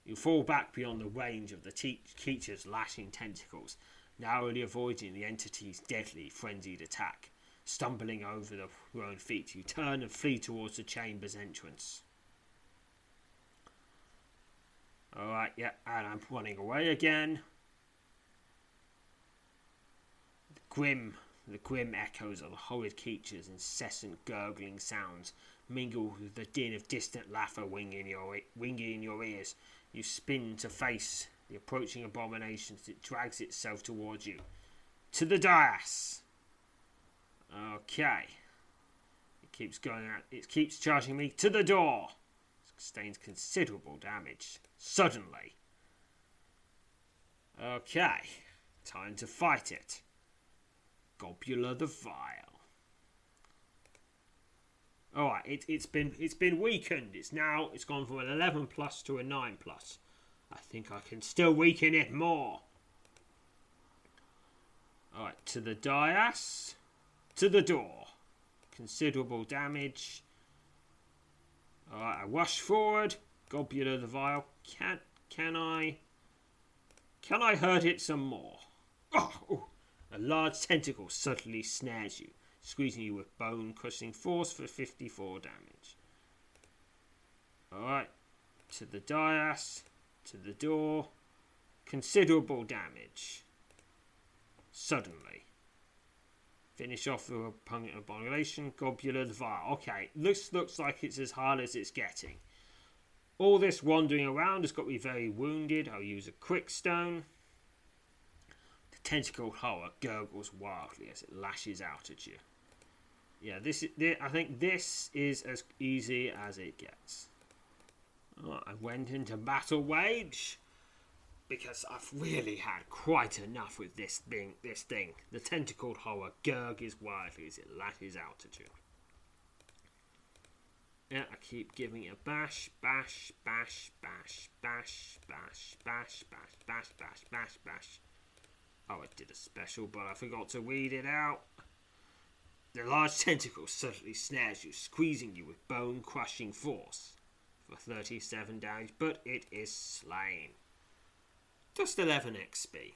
You fall back beyond the range of the creature's lashing tentacles, narrowly avoiding the entity's deadly, frenzied attack. Stumbling over the, your own feet, you turn and flee towards the chamber's entrance. Alright, yeah, and I'm running away again. The grim, the grim echoes of the horrid creature's incessant gurgling sounds mingle with the din of distant laughter winging your, winging in your ears. You spin to face the approaching abomination as it drags itself towards you. To the dais! Okay. It keeps going out. It keeps charging me to the door. Sustains considerable damage. Suddenly. Okay. Time to fight it. Gobula the Vile. All right, it, it's been it's been weakened. It's now it's gone from an 11 plus to a 9 plus. I think I can still weaken it more. All right, to the dais, to the door. Considerable damage. All right, I rush forward. Globular the vial. Can can I? Can I hurt it some more? Oh, oh. A large tentacle suddenly snares you squeezing you with bone crushing force for 54 damage. Alright, to the dais, to the door, considerable damage. Suddenly. Finish off the opponent abomination, globular vial. Okay, this looks like it's as hard as it's getting. All this wandering around has got me very wounded. I'll use a quick stone. The tentacle horror gurgles wildly as it lashes out at you yeah, this, is, I think this is as easy as it gets. Oh, I went into battle wage because I've really had quite enough with this thing. This thing, the tentacled horror, gurgles wildly as it out at you. Yeah, I keep giving it a bash, bash, bash, bash, bash, bash, bash, bash, bash, bash, bash, bash. Oh, I did a special, but I forgot to weed it out. The large tentacle suddenly snares you, squeezing you with bone crushing force for 37 damage, but it is slain. Just 11 XP.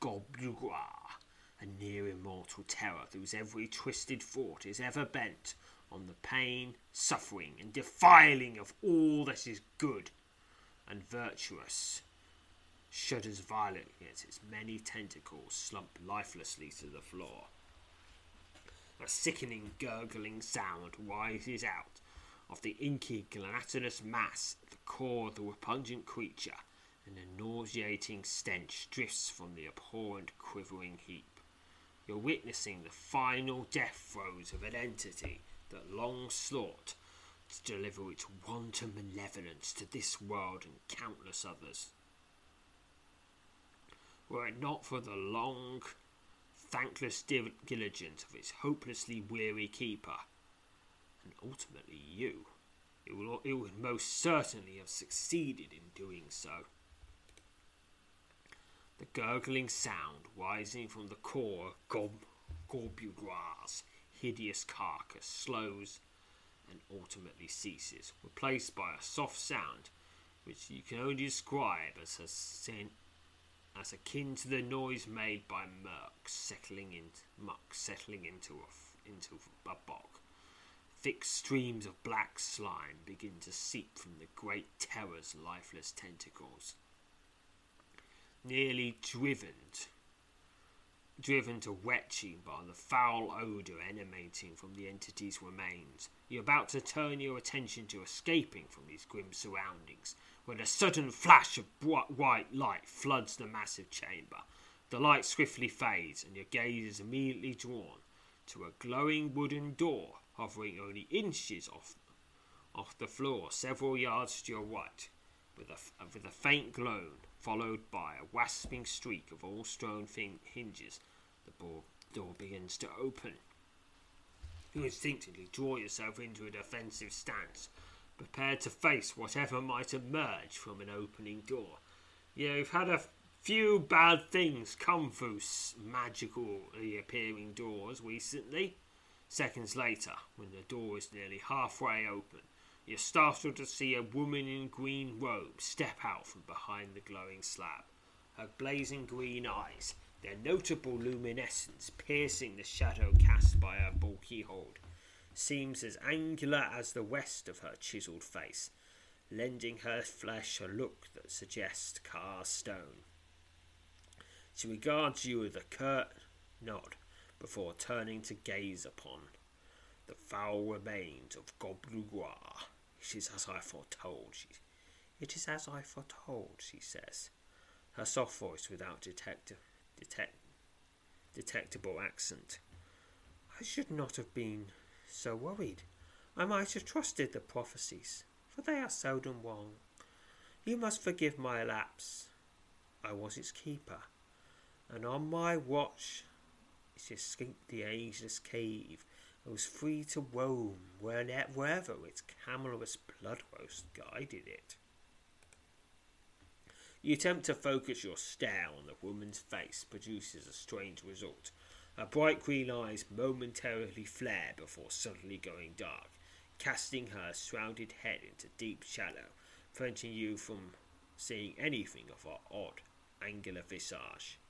Goblugoir, a near immortal terror whose every twisted thought is ever bent on the pain, suffering, and defiling of all that is good and virtuous shudders violently as its many tentacles slump lifelessly to the floor. A sickening gurgling sound rises out of the inky gelatinous mass at the core of the repugnant creature, and a nauseating stench drifts from the abhorrent quivering heap. You're witnessing the final death throes of an entity that long sought to deliver its wanton malevolence to this world and countless others were it not for the long, thankless diligence of its hopelessly weary keeper, and ultimately you, it, it would most certainly have succeeded in doing so. The gurgling sound rising from the core of Gob- hideous carcass slows and ultimately ceases, replaced by a soft sound which you can only describe as a as akin to the noise made by muck settling into muck settling into a, into a bog. Thick streams of black slime begin to seep from the great terror's lifeless tentacles. Nearly driven, driven to retching by the foul odour emanating from the entity's remains, you're about to turn your attention to escaping from these grim surroundings when a sudden flash of bright white light floods the massive chamber. The light swiftly fades, and your gaze is immediately drawn to a glowing wooden door hovering only inches off, off the floor, several yards to your right, with a, uh, with a faint glow, followed by a wasping streak of all stone hinges. The door begins to open. You instinctively draw yourself into a defensive stance, prepared to face whatever might emerge from an opening door. You've had a few bad things come through magically appearing doors recently. Seconds later, when the door is nearly halfway open, you're startled to see a woman in green robes step out from behind the glowing slab. Her blazing green eyes, their notable luminescence piercing the shadow cast by her bulky hold, seems as angular as the west of her chiselled face, lending her flesh a look that suggests carved stone. She regards you with a curt nod before turning to gaze upon the foul remains of Goblugoir. It is as I foretold, she, it is as I foretold, she says, her soft voice without detect, detect, detectable accent. I should not have been so worried. I might have trusted the prophecies, for they are seldom wrong. You must forgive my lapse. I was its keeper, and on my watch it escaped the ageless cave and was free to roam wherever its camelous bloodroast guided it. The attempt to focus your stare on the woman's face produces a strange result. Her bright green eyes momentarily flare before suddenly going dark, casting her shrouded head into deep shadow, preventing you from seeing anything of her odd, angular visage.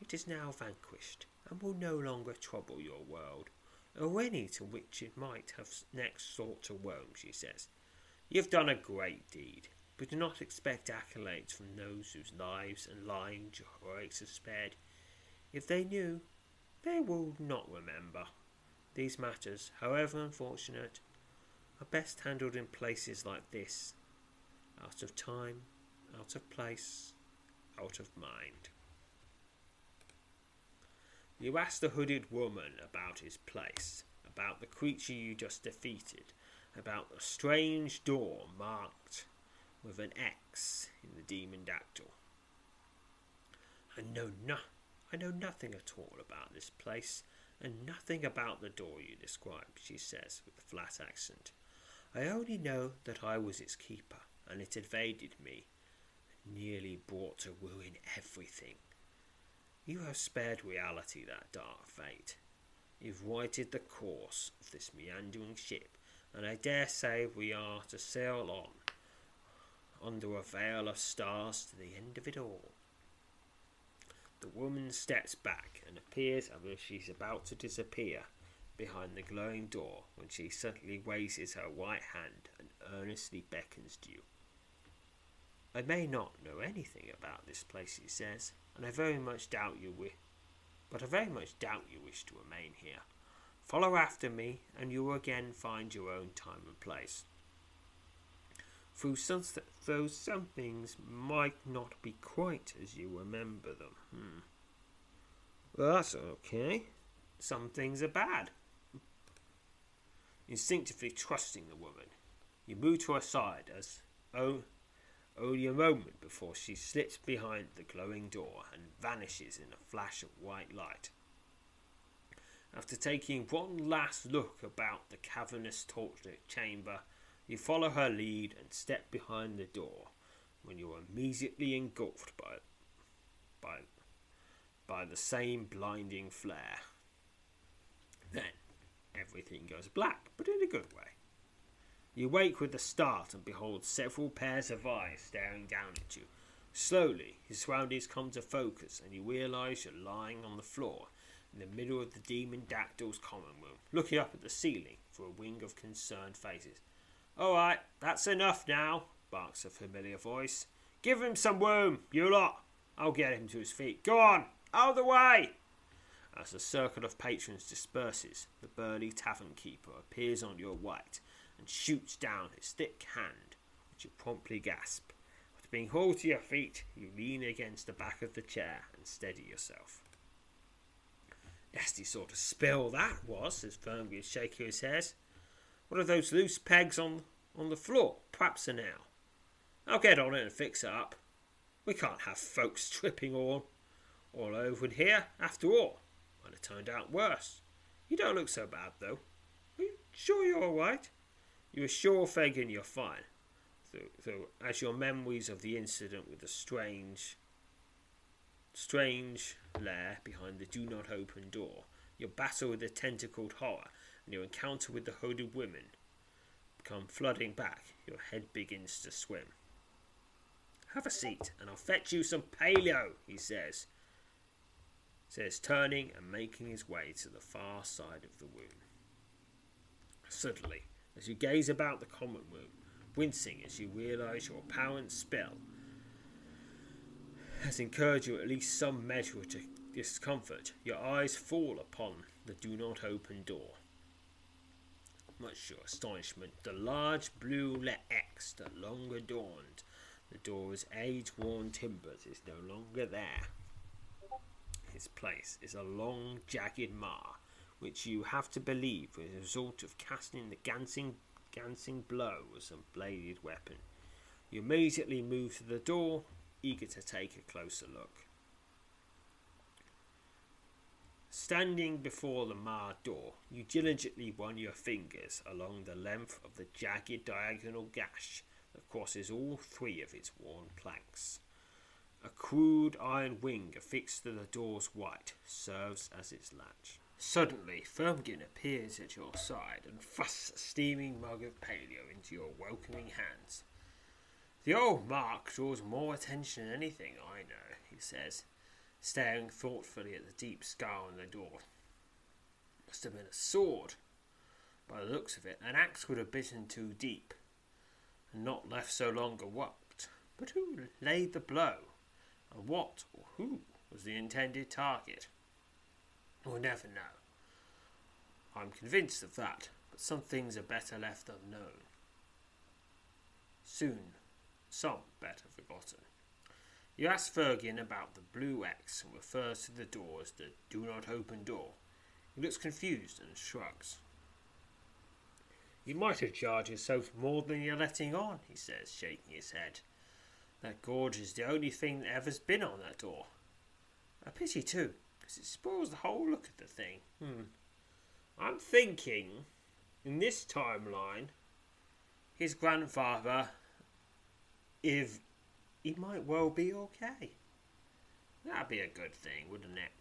It is now vanquished, and will no longer trouble your world, or any to which it might have next sought to roam, she says. You have done a great deed, but do not expect accolades from those whose lives and lines your heroics have spared. If they knew, they will not remember. These matters, however unfortunate, are best handled in places like this, out of time, out of place, out of mind. You ask the hooded woman about his place, about the creature you just defeated, about the strange door marked with an X in the demon dactyl. I know no, I know nothing at all about this place, and nothing about the door you describe, she says with a flat accent. I only know that I was its keeper, and it evaded me, nearly brought to ruin everything. You have spared reality that dark fate. You've righted the course of this meandering ship, and I dare say we are to sail on under a veil of stars to the end of it all. The woman steps back and appears as if she's about to disappear behind the glowing door when she suddenly raises her white hand and earnestly beckons to you. I may not know anything about this place, he says, and I very much doubt you wish, but I very much doubt you wish to remain here. Follow after me, and you will again find your own time and place. Though some, though some things might not be quite as you remember them. Hmm. Well, that's okay. Some things are bad. Instinctively trusting the woman, you move to her side as oh, only a moment before she slips behind the glowing door and vanishes in a flash of white light. After taking one last look about the cavernous torchlit chamber, you follow her lead and step behind the door when you are immediately engulfed by, by, by the same blinding flare. Then everything goes black, but in a good way. You wake with a start and behold several pairs of eyes staring down at you. Slowly, your surroundings come to focus, and you realize you're lying on the floor in the middle of the demon dactyl's common room, looking up at the ceiling for a wing of concerned faces. All right, that's enough now, barks a familiar voice. Give him some room, you lot. I'll get him to his feet. Go on, out of the way! As the circle of patrons disperses, the burly tavern keeper appears on your right and shoots down his thick hand, which you promptly grasp. After being hauled to your feet, you lean against the back of the chair and steady yourself. Nasty sort of spill that was, says Fergie, shaking his head. What are those loose pegs on on the floor? Perhaps a nail. I'll get on it and fix it up. We can't have folks tripping all all over here, after all. Might have turned out worse. You don't look so bad, though. Are you sure you're all right? You are sure, Fagin you're fine, So, though as your memories of the incident with the strange, strange lair behind the do not open door, your battle with the tentacled horror, and your encounter with the hooded women come flooding back, your head begins to swim. Have a seat, and I'll fetch you some paleo, he says. Says, turning and making his way to the far side of the room. Suddenly, as you gaze about the common room, wincing as you realise your apparent spell has incurred you at least some measure of discomfort, your eyes fall upon the do not open door much to your astonishment, the large blue letter X that long adorned the door's age worn timbers is no longer there. Its place is a long, jagged mar, which you have to believe was a result of casting the gancing, gancing blow with some bladed weapon. You immediately move to the door, eager to take a closer look. Standing before the marred door, you diligently run your fingers along the length of the jagged diagonal gash that crosses all three of its worn planks. A crude iron wing affixed to the door's white serves as its latch. Suddenly, Firmgin appears at your side and thrusts a steaming mug of paleo into your welcoming hands. The old mark draws more attention than anything I know, he says, staring thoughtfully at the deep scar on the door. Must have been a sword. By the looks of it, an axe would have bitten too deep, and not left so long a worked. But who laid the blow? And what or who was the intended target? We'll never know. I'm convinced of that, but some things are better left unknown. Soon, some better forgotten. You ask Fergin about the blue X and refers to the door as the do not open door. He looks confused and shrugs. You might have charged yourself more than you're letting on, he says, shaking his head. That gorge is the only thing that ever's been on that door. A pity, too, because it spoils the whole look of the thing. Hmm. I'm thinking, in this timeline, his grandfather, if he might well be okay. That'd be a good thing, wouldn't it?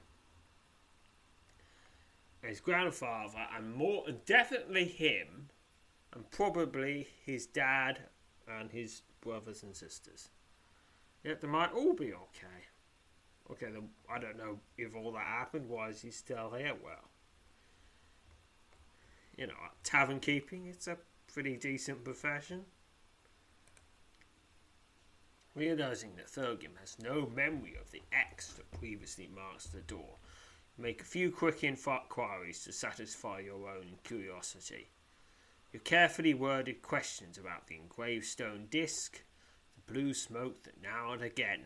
His grandfather, and more, and definitely him, and probably his dad and his brothers and sisters. Yet they might all be okay. Okay, then I don't know if all that happened. Why is he still here? Well, you know, tavern keeping, it's a pretty decent profession. Realizing that Thurgim has no memory of the X that previously marks the door, make a few quick inquiries to satisfy your own curiosity. Your carefully worded questions about the engraved stone disc, the blue smoke that now and again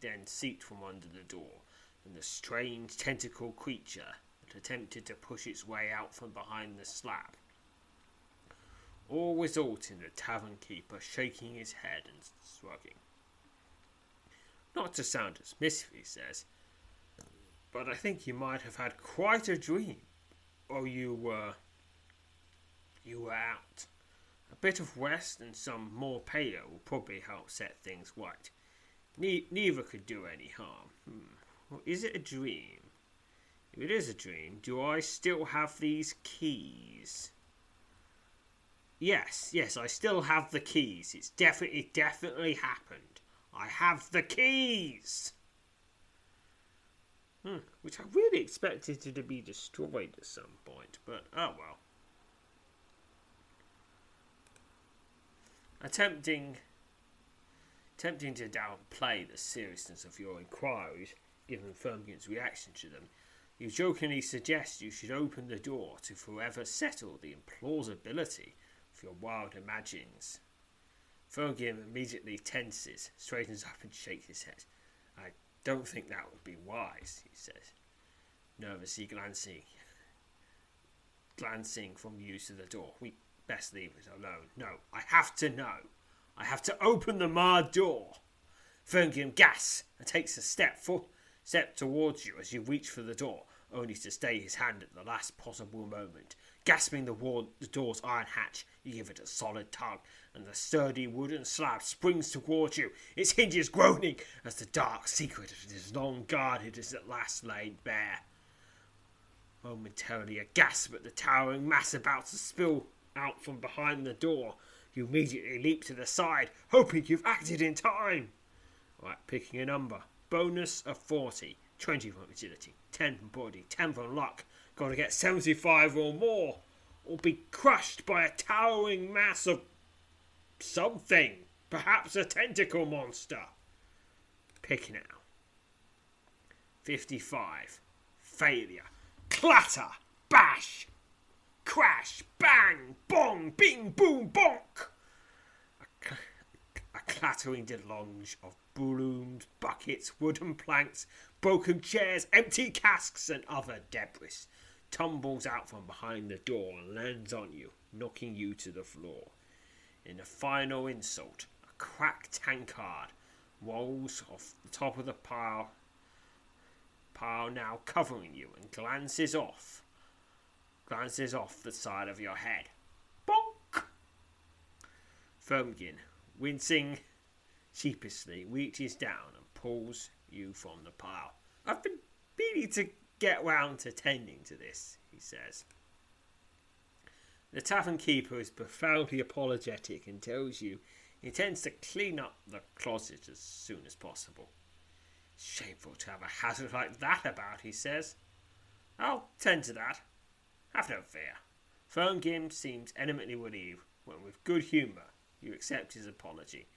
then seeped from under the door, and the strange tentacle creature that attempted to push its way out from behind the slab. All result in the tavern keeper shaking his head and shrugging. Not to sound dismissive, he says, but I think you might have had quite a dream, or you were. you were out. A bit of rest and some more paleo will probably help set things right. Ne- neither could do any harm. Hmm. Well, is it a dream? If it is a dream, do I still have these keys? Yes, yes, I still have the keys. It's definitely, definitely happened. I have the keys! Hmm, which I really expected to be destroyed at some point, but oh well. Attempting attempting to downplay the seriousness of your inquiries, given Firmgin's reaction to them, you jokingly suggest you should open the door to forever settle the implausibility of your wild imaginings. Fergium immediately tenses, straightens up, and shakes his head. I don't think that would be wise, he says, nervously glancing glancing from you to the door. We best leave it alone. No, I have to know. I have to open the marred door. Fergium gasps and takes a step for, step towards you as you reach for the door, only to stay his hand at the last possible moment. Gasping the, wall, the door's iron hatch, you give it a solid tug, and the sturdy wooden slab springs towards you, its hinges groaning as the dark secret it is long guarded is at last laid bare. Momentarily a gasp at the towering mass about to spill out from behind the door, you immediately leap to the side, hoping you've acted in time. Right, picking a number. Bonus of 40. 20 from agility, 10 from body, 10 from luck. Gotta get 75 or more, or be crushed by a towering mass of something. Perhaps a tentacle monster. Pick now. 55. Failure. Clatter. Bash. Crash. Bang. Bong. Bing. Boom. Bonk. A, cl- a clattering deluge of brooms, buckets, wooden planks, broken chairs, empty casks, and other debris tumbles out from behind the door and lands on you, knocking you to the floor. In a final insult, a cracked tankard rolls off the top of the pile pile now covering you and glances off. Glances off the side of your head. Bonk! Firmgin, wincing sheepishly, reaches down and pulls you from the pile. I've been meaning to get round to tending to this, he says. The tavern keeper is profoundly apologetic and tells you he intends to clean up the closet as soon as possible. Shameful to have a hazard like that about, he says. I'll tend to that. Have no fear. Firmgim seems eminently relieved when, with good humour, you accept his apology.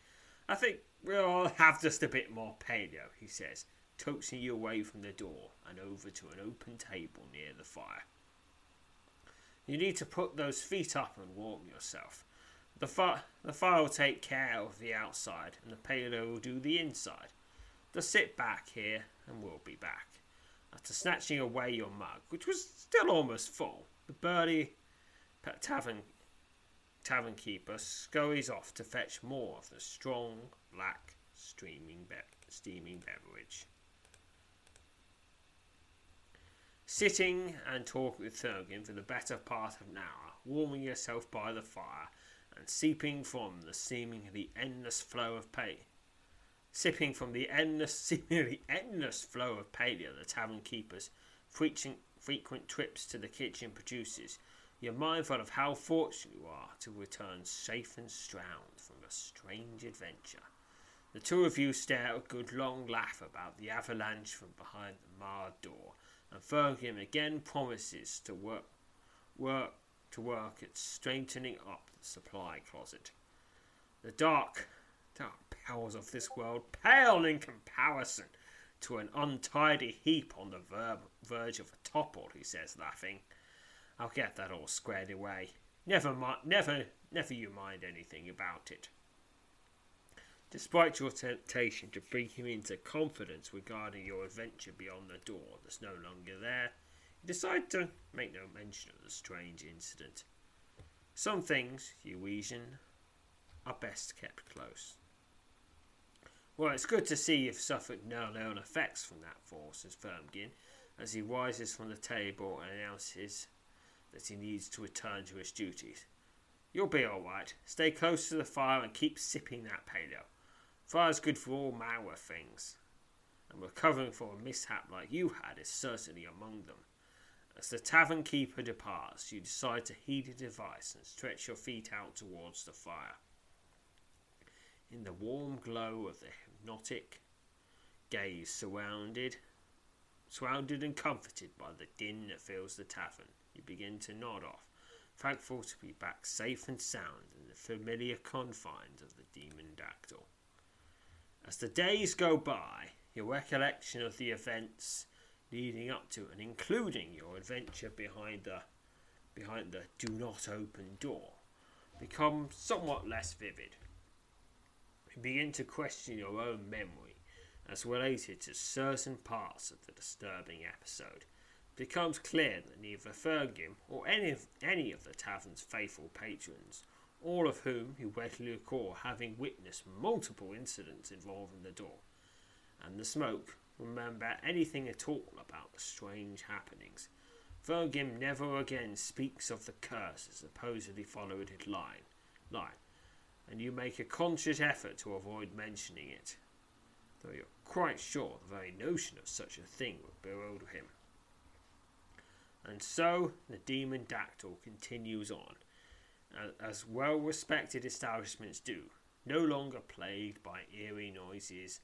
I think we'll all have just a bit more paleo, he says, coaxing you away from the door and over to an open table near the fire. You need to put those feet up and warm yourself. The, fi- the fire will take care of the outside, and the paleo will do the inside. Just sit back here, and we'll be back. After snatching away your mug, which was still almost full, the burly tavern, tavern keeper scurries off to fetch more of the strong, black, steaming beverage. Sitting and talking with Thurgin for the better part of an hour, warming yourself by the fire, and seeping from the seemingly endless flow of pay, sipping from the endless, seemingly endless flow of paleo the tavern keeper's frequent, frequent trips to the kitchen produces, you're mindful of how fortunate you are to return safe and sound from a strange adventure. The two of you stare a good long laugh about the avalanche from behind the marred door, and Fergus again promises to work, work to work at straightening up the supply closet. The dark, dark powers of this world pale in comparison to an untidy heap on the ver- verge of a topple, he says, laughing. I'll get that all squared away. Never mind, never, never you mind anything about it. Despite your temptation to bring him into confidence regarding your adventure beyond the door that's no longer there, you decide to make no mention of the strange incident. Some things, Eurasian, are best kept close. Well, it's good to see you've suffered no known effects from that force, says Firmgin, as he rises from the table and announces that he needs to return to his duties. You'll be all right. Stay close to the fire and keep sipping that paleo. Fire's good for all manner of things, and recovering from a mishap like you had is certainly among them. As the tavern keeper departs, you decide to heed his advice and stretch your feet out towards the fire. In the warm glow of the hypnotic gaze surrounded surrounded and comforted by the din that fills the tavern, you begin to nod off, thankful to be back safe and sound in the familiar confines of the demon dactyl. As the days go by, your recollection of the events leading up to and including your adventure behind the behind the do not open door becomes somewhat less vivid. You begin to question your own memory as related to certain parts of the disturbing episode. It becomes clear that neither Fergim or any of, any of the tavern's faithful patrons all of whom you readily recall having witnessed multiple incidents involving the door and the smoke, remember anything at all about the strange happenings. Vergim never again speaks of the curse that supposedly followed his line, line, and you make a conscious effort to avoid mentioning it, though you're quite sure the very notion of such a thing would bewilder him. And so the demon dactyl continues on, as well respected establishments do, no longer plagued by eerie noises,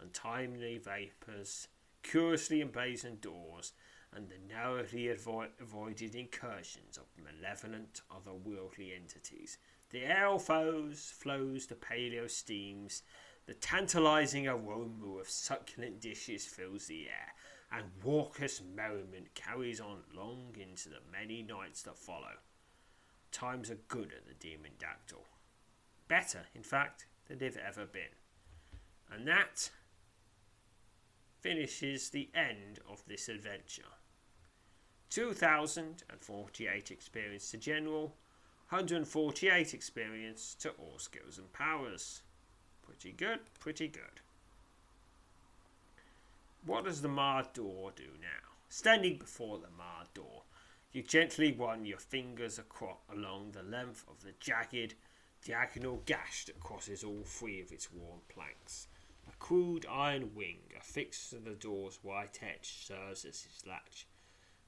untimely vapours, curiously emblazoned doors, and the narrowly avo- avoided incursions of malevolent otherworldly entities. The air flows, flows the paleo steams, the tantalizing aroma of succulent dishes fills the air, and raucous merriment carries on long into the many nights that follow. Times are good at the Demon Dactyl. Better, in fact, than they've ever been. And that finishes the end of this adventure. 2048 experience to general, 148 experience to all skills and powers. Pretty good, pretty good. What does the Marred Door do now? Standing before the Marred Door, you gently run your fingers across along the length of the jagged, diagonal gash that crosses all three of its worn planks. A crude iron wing affixed to the door's white edge serves as its latch.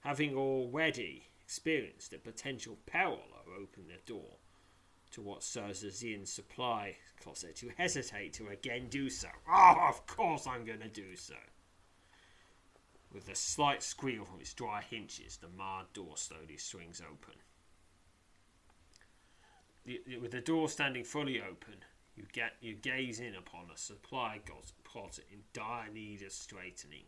Having already experienced the potential peril of opening the door to what serves as the supply closet, you hesitate to again do so. Oh, of course I'm going to do so. With a slight squeal from its dry hinges, the marred door slowly swings open. The- With the door standing fully open, you get you gaze in upon a supply closet in dire need of straightening.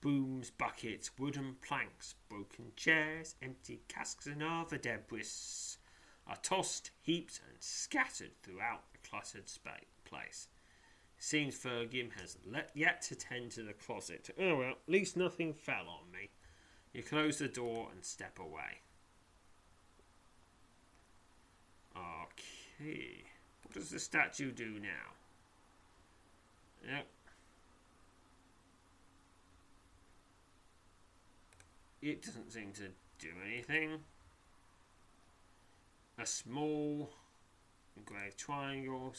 Booms, buckets, wooden planks, broken chairs, empty casks, and other debris are tossed, heaped, and scattered throughout the cluttered space. Seems Fergim has let, yet to tend to the closet. Oh well, at least nothing fell on me. You close the door and step away. Okay. What does the statue do now? Yep. It doesn't seem to do anything. A small engraved triangle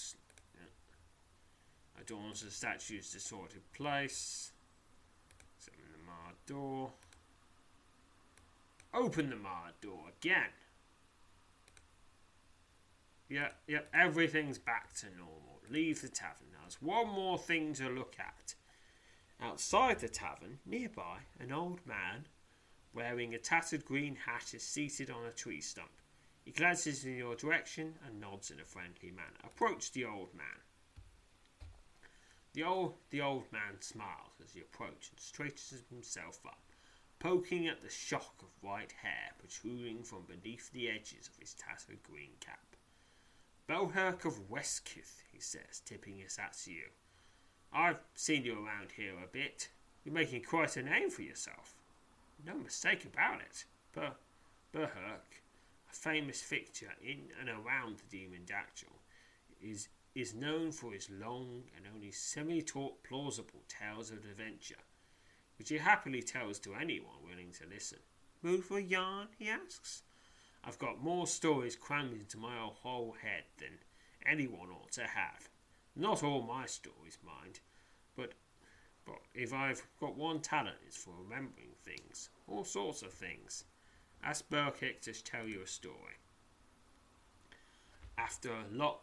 adorns the statue's distorted place. The marred door. Open the marred door again. Yep, yep, everything's back to normal. Leave the tavern. Now, there's one more thing to look at. Outside the tavern, nearby, an old man wearing a tattered green hat is seated on a tree stump. He glances in your direction and nods in a friendly manner. Approach the old man. The old, the old man smiles as he approaches and straightens himself up, poking at the shock of white hair protruding from beneath the edges of his tattered green cap. Belherk of Westkith, he says, tipping his hat to you. I've seen you around here a bit. You're making quite a name for yourself. No mistake about it. Ber- Berherk, a famous fixture in and around the Demon Dactyl, is, is known for his long and only semi-taught plausible tales of adventure, which he happily tells to anyone willing to listen. Mood for a yarn? he asks. I've got more stories crammed into my whole head than anyone ought to have. Not all my stories, mind, but but if I've got one talent, it's for remembering things, all sorts of things. Ask Burkick to tell you a story. After a lot,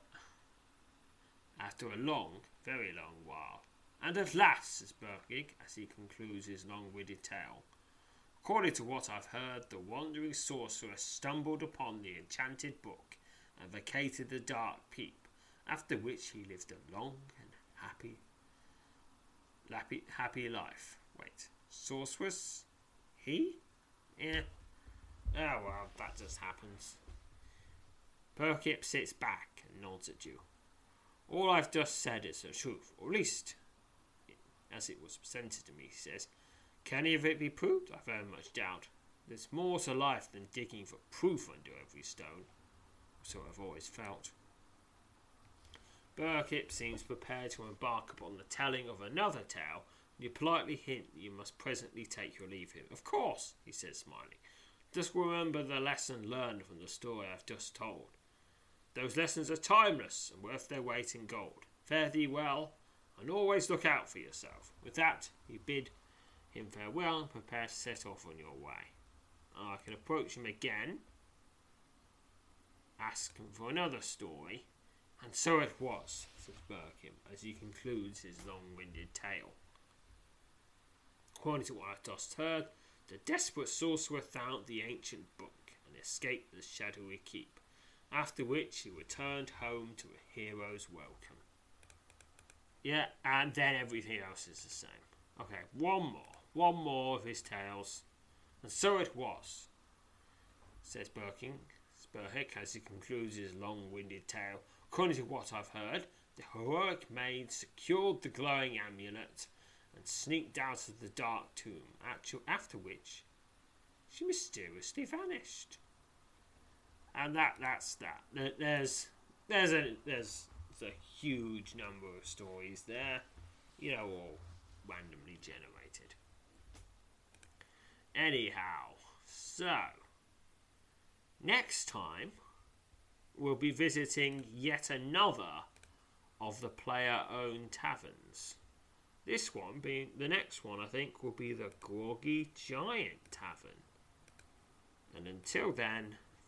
after a long, very long while, and at last, says Burkick as he concludes his long-winded tale. According to what I've heard, the wandering sorcerer stumbled upon the enchanted book and vacated the dark peep, after which he lived a long and happy, happy, happy life. Wait, sorceress? He? Yeah. Oh well, that just happens. Perkip sits back and nods at you. All I've just said is the truth, or at least as it was presented to me, he says. Can any of it be proved? I very much doubt. There's more to life than digging for proof under every stone. So I've always felt. Burkitt seems prepared to embark upon the telling of another tale, and you politely hint that you must presently take your leave of him. Of course, he says, smiling. Just remember the lesson learned from the story I've just told. Those lessons are timeless and worth their weight in gold. Fare thee well, and always look out for yourself. With that, you bid him farewell and prepare to set off on your way. I can approach him again, ask him for another story, and so it was, says Birkin, as he concludes his long winded tale. According to what I've just heard, the desperate sorcerer found the ancient book and escaped the shadowy keep, after which he returned home to a hero's welcome. Yeah, and then everything else is the same. Okay, one more. One more of his tales. And so it was, says Birking, Spurhick, as he concludes his long winded tale. According to what I've heard, the heroic maid secured the glowing amulet and sneaked out of the dark tomb, after which she mysteriously vanished. And that that's that. There's there's a there's a huge number of stories there. You know all randomly generated. Anyhow, so next time we'll be visiting yet another of the player owned taverns. This one being the next one, I think, will be the Groggy Giant Tavern. And until then,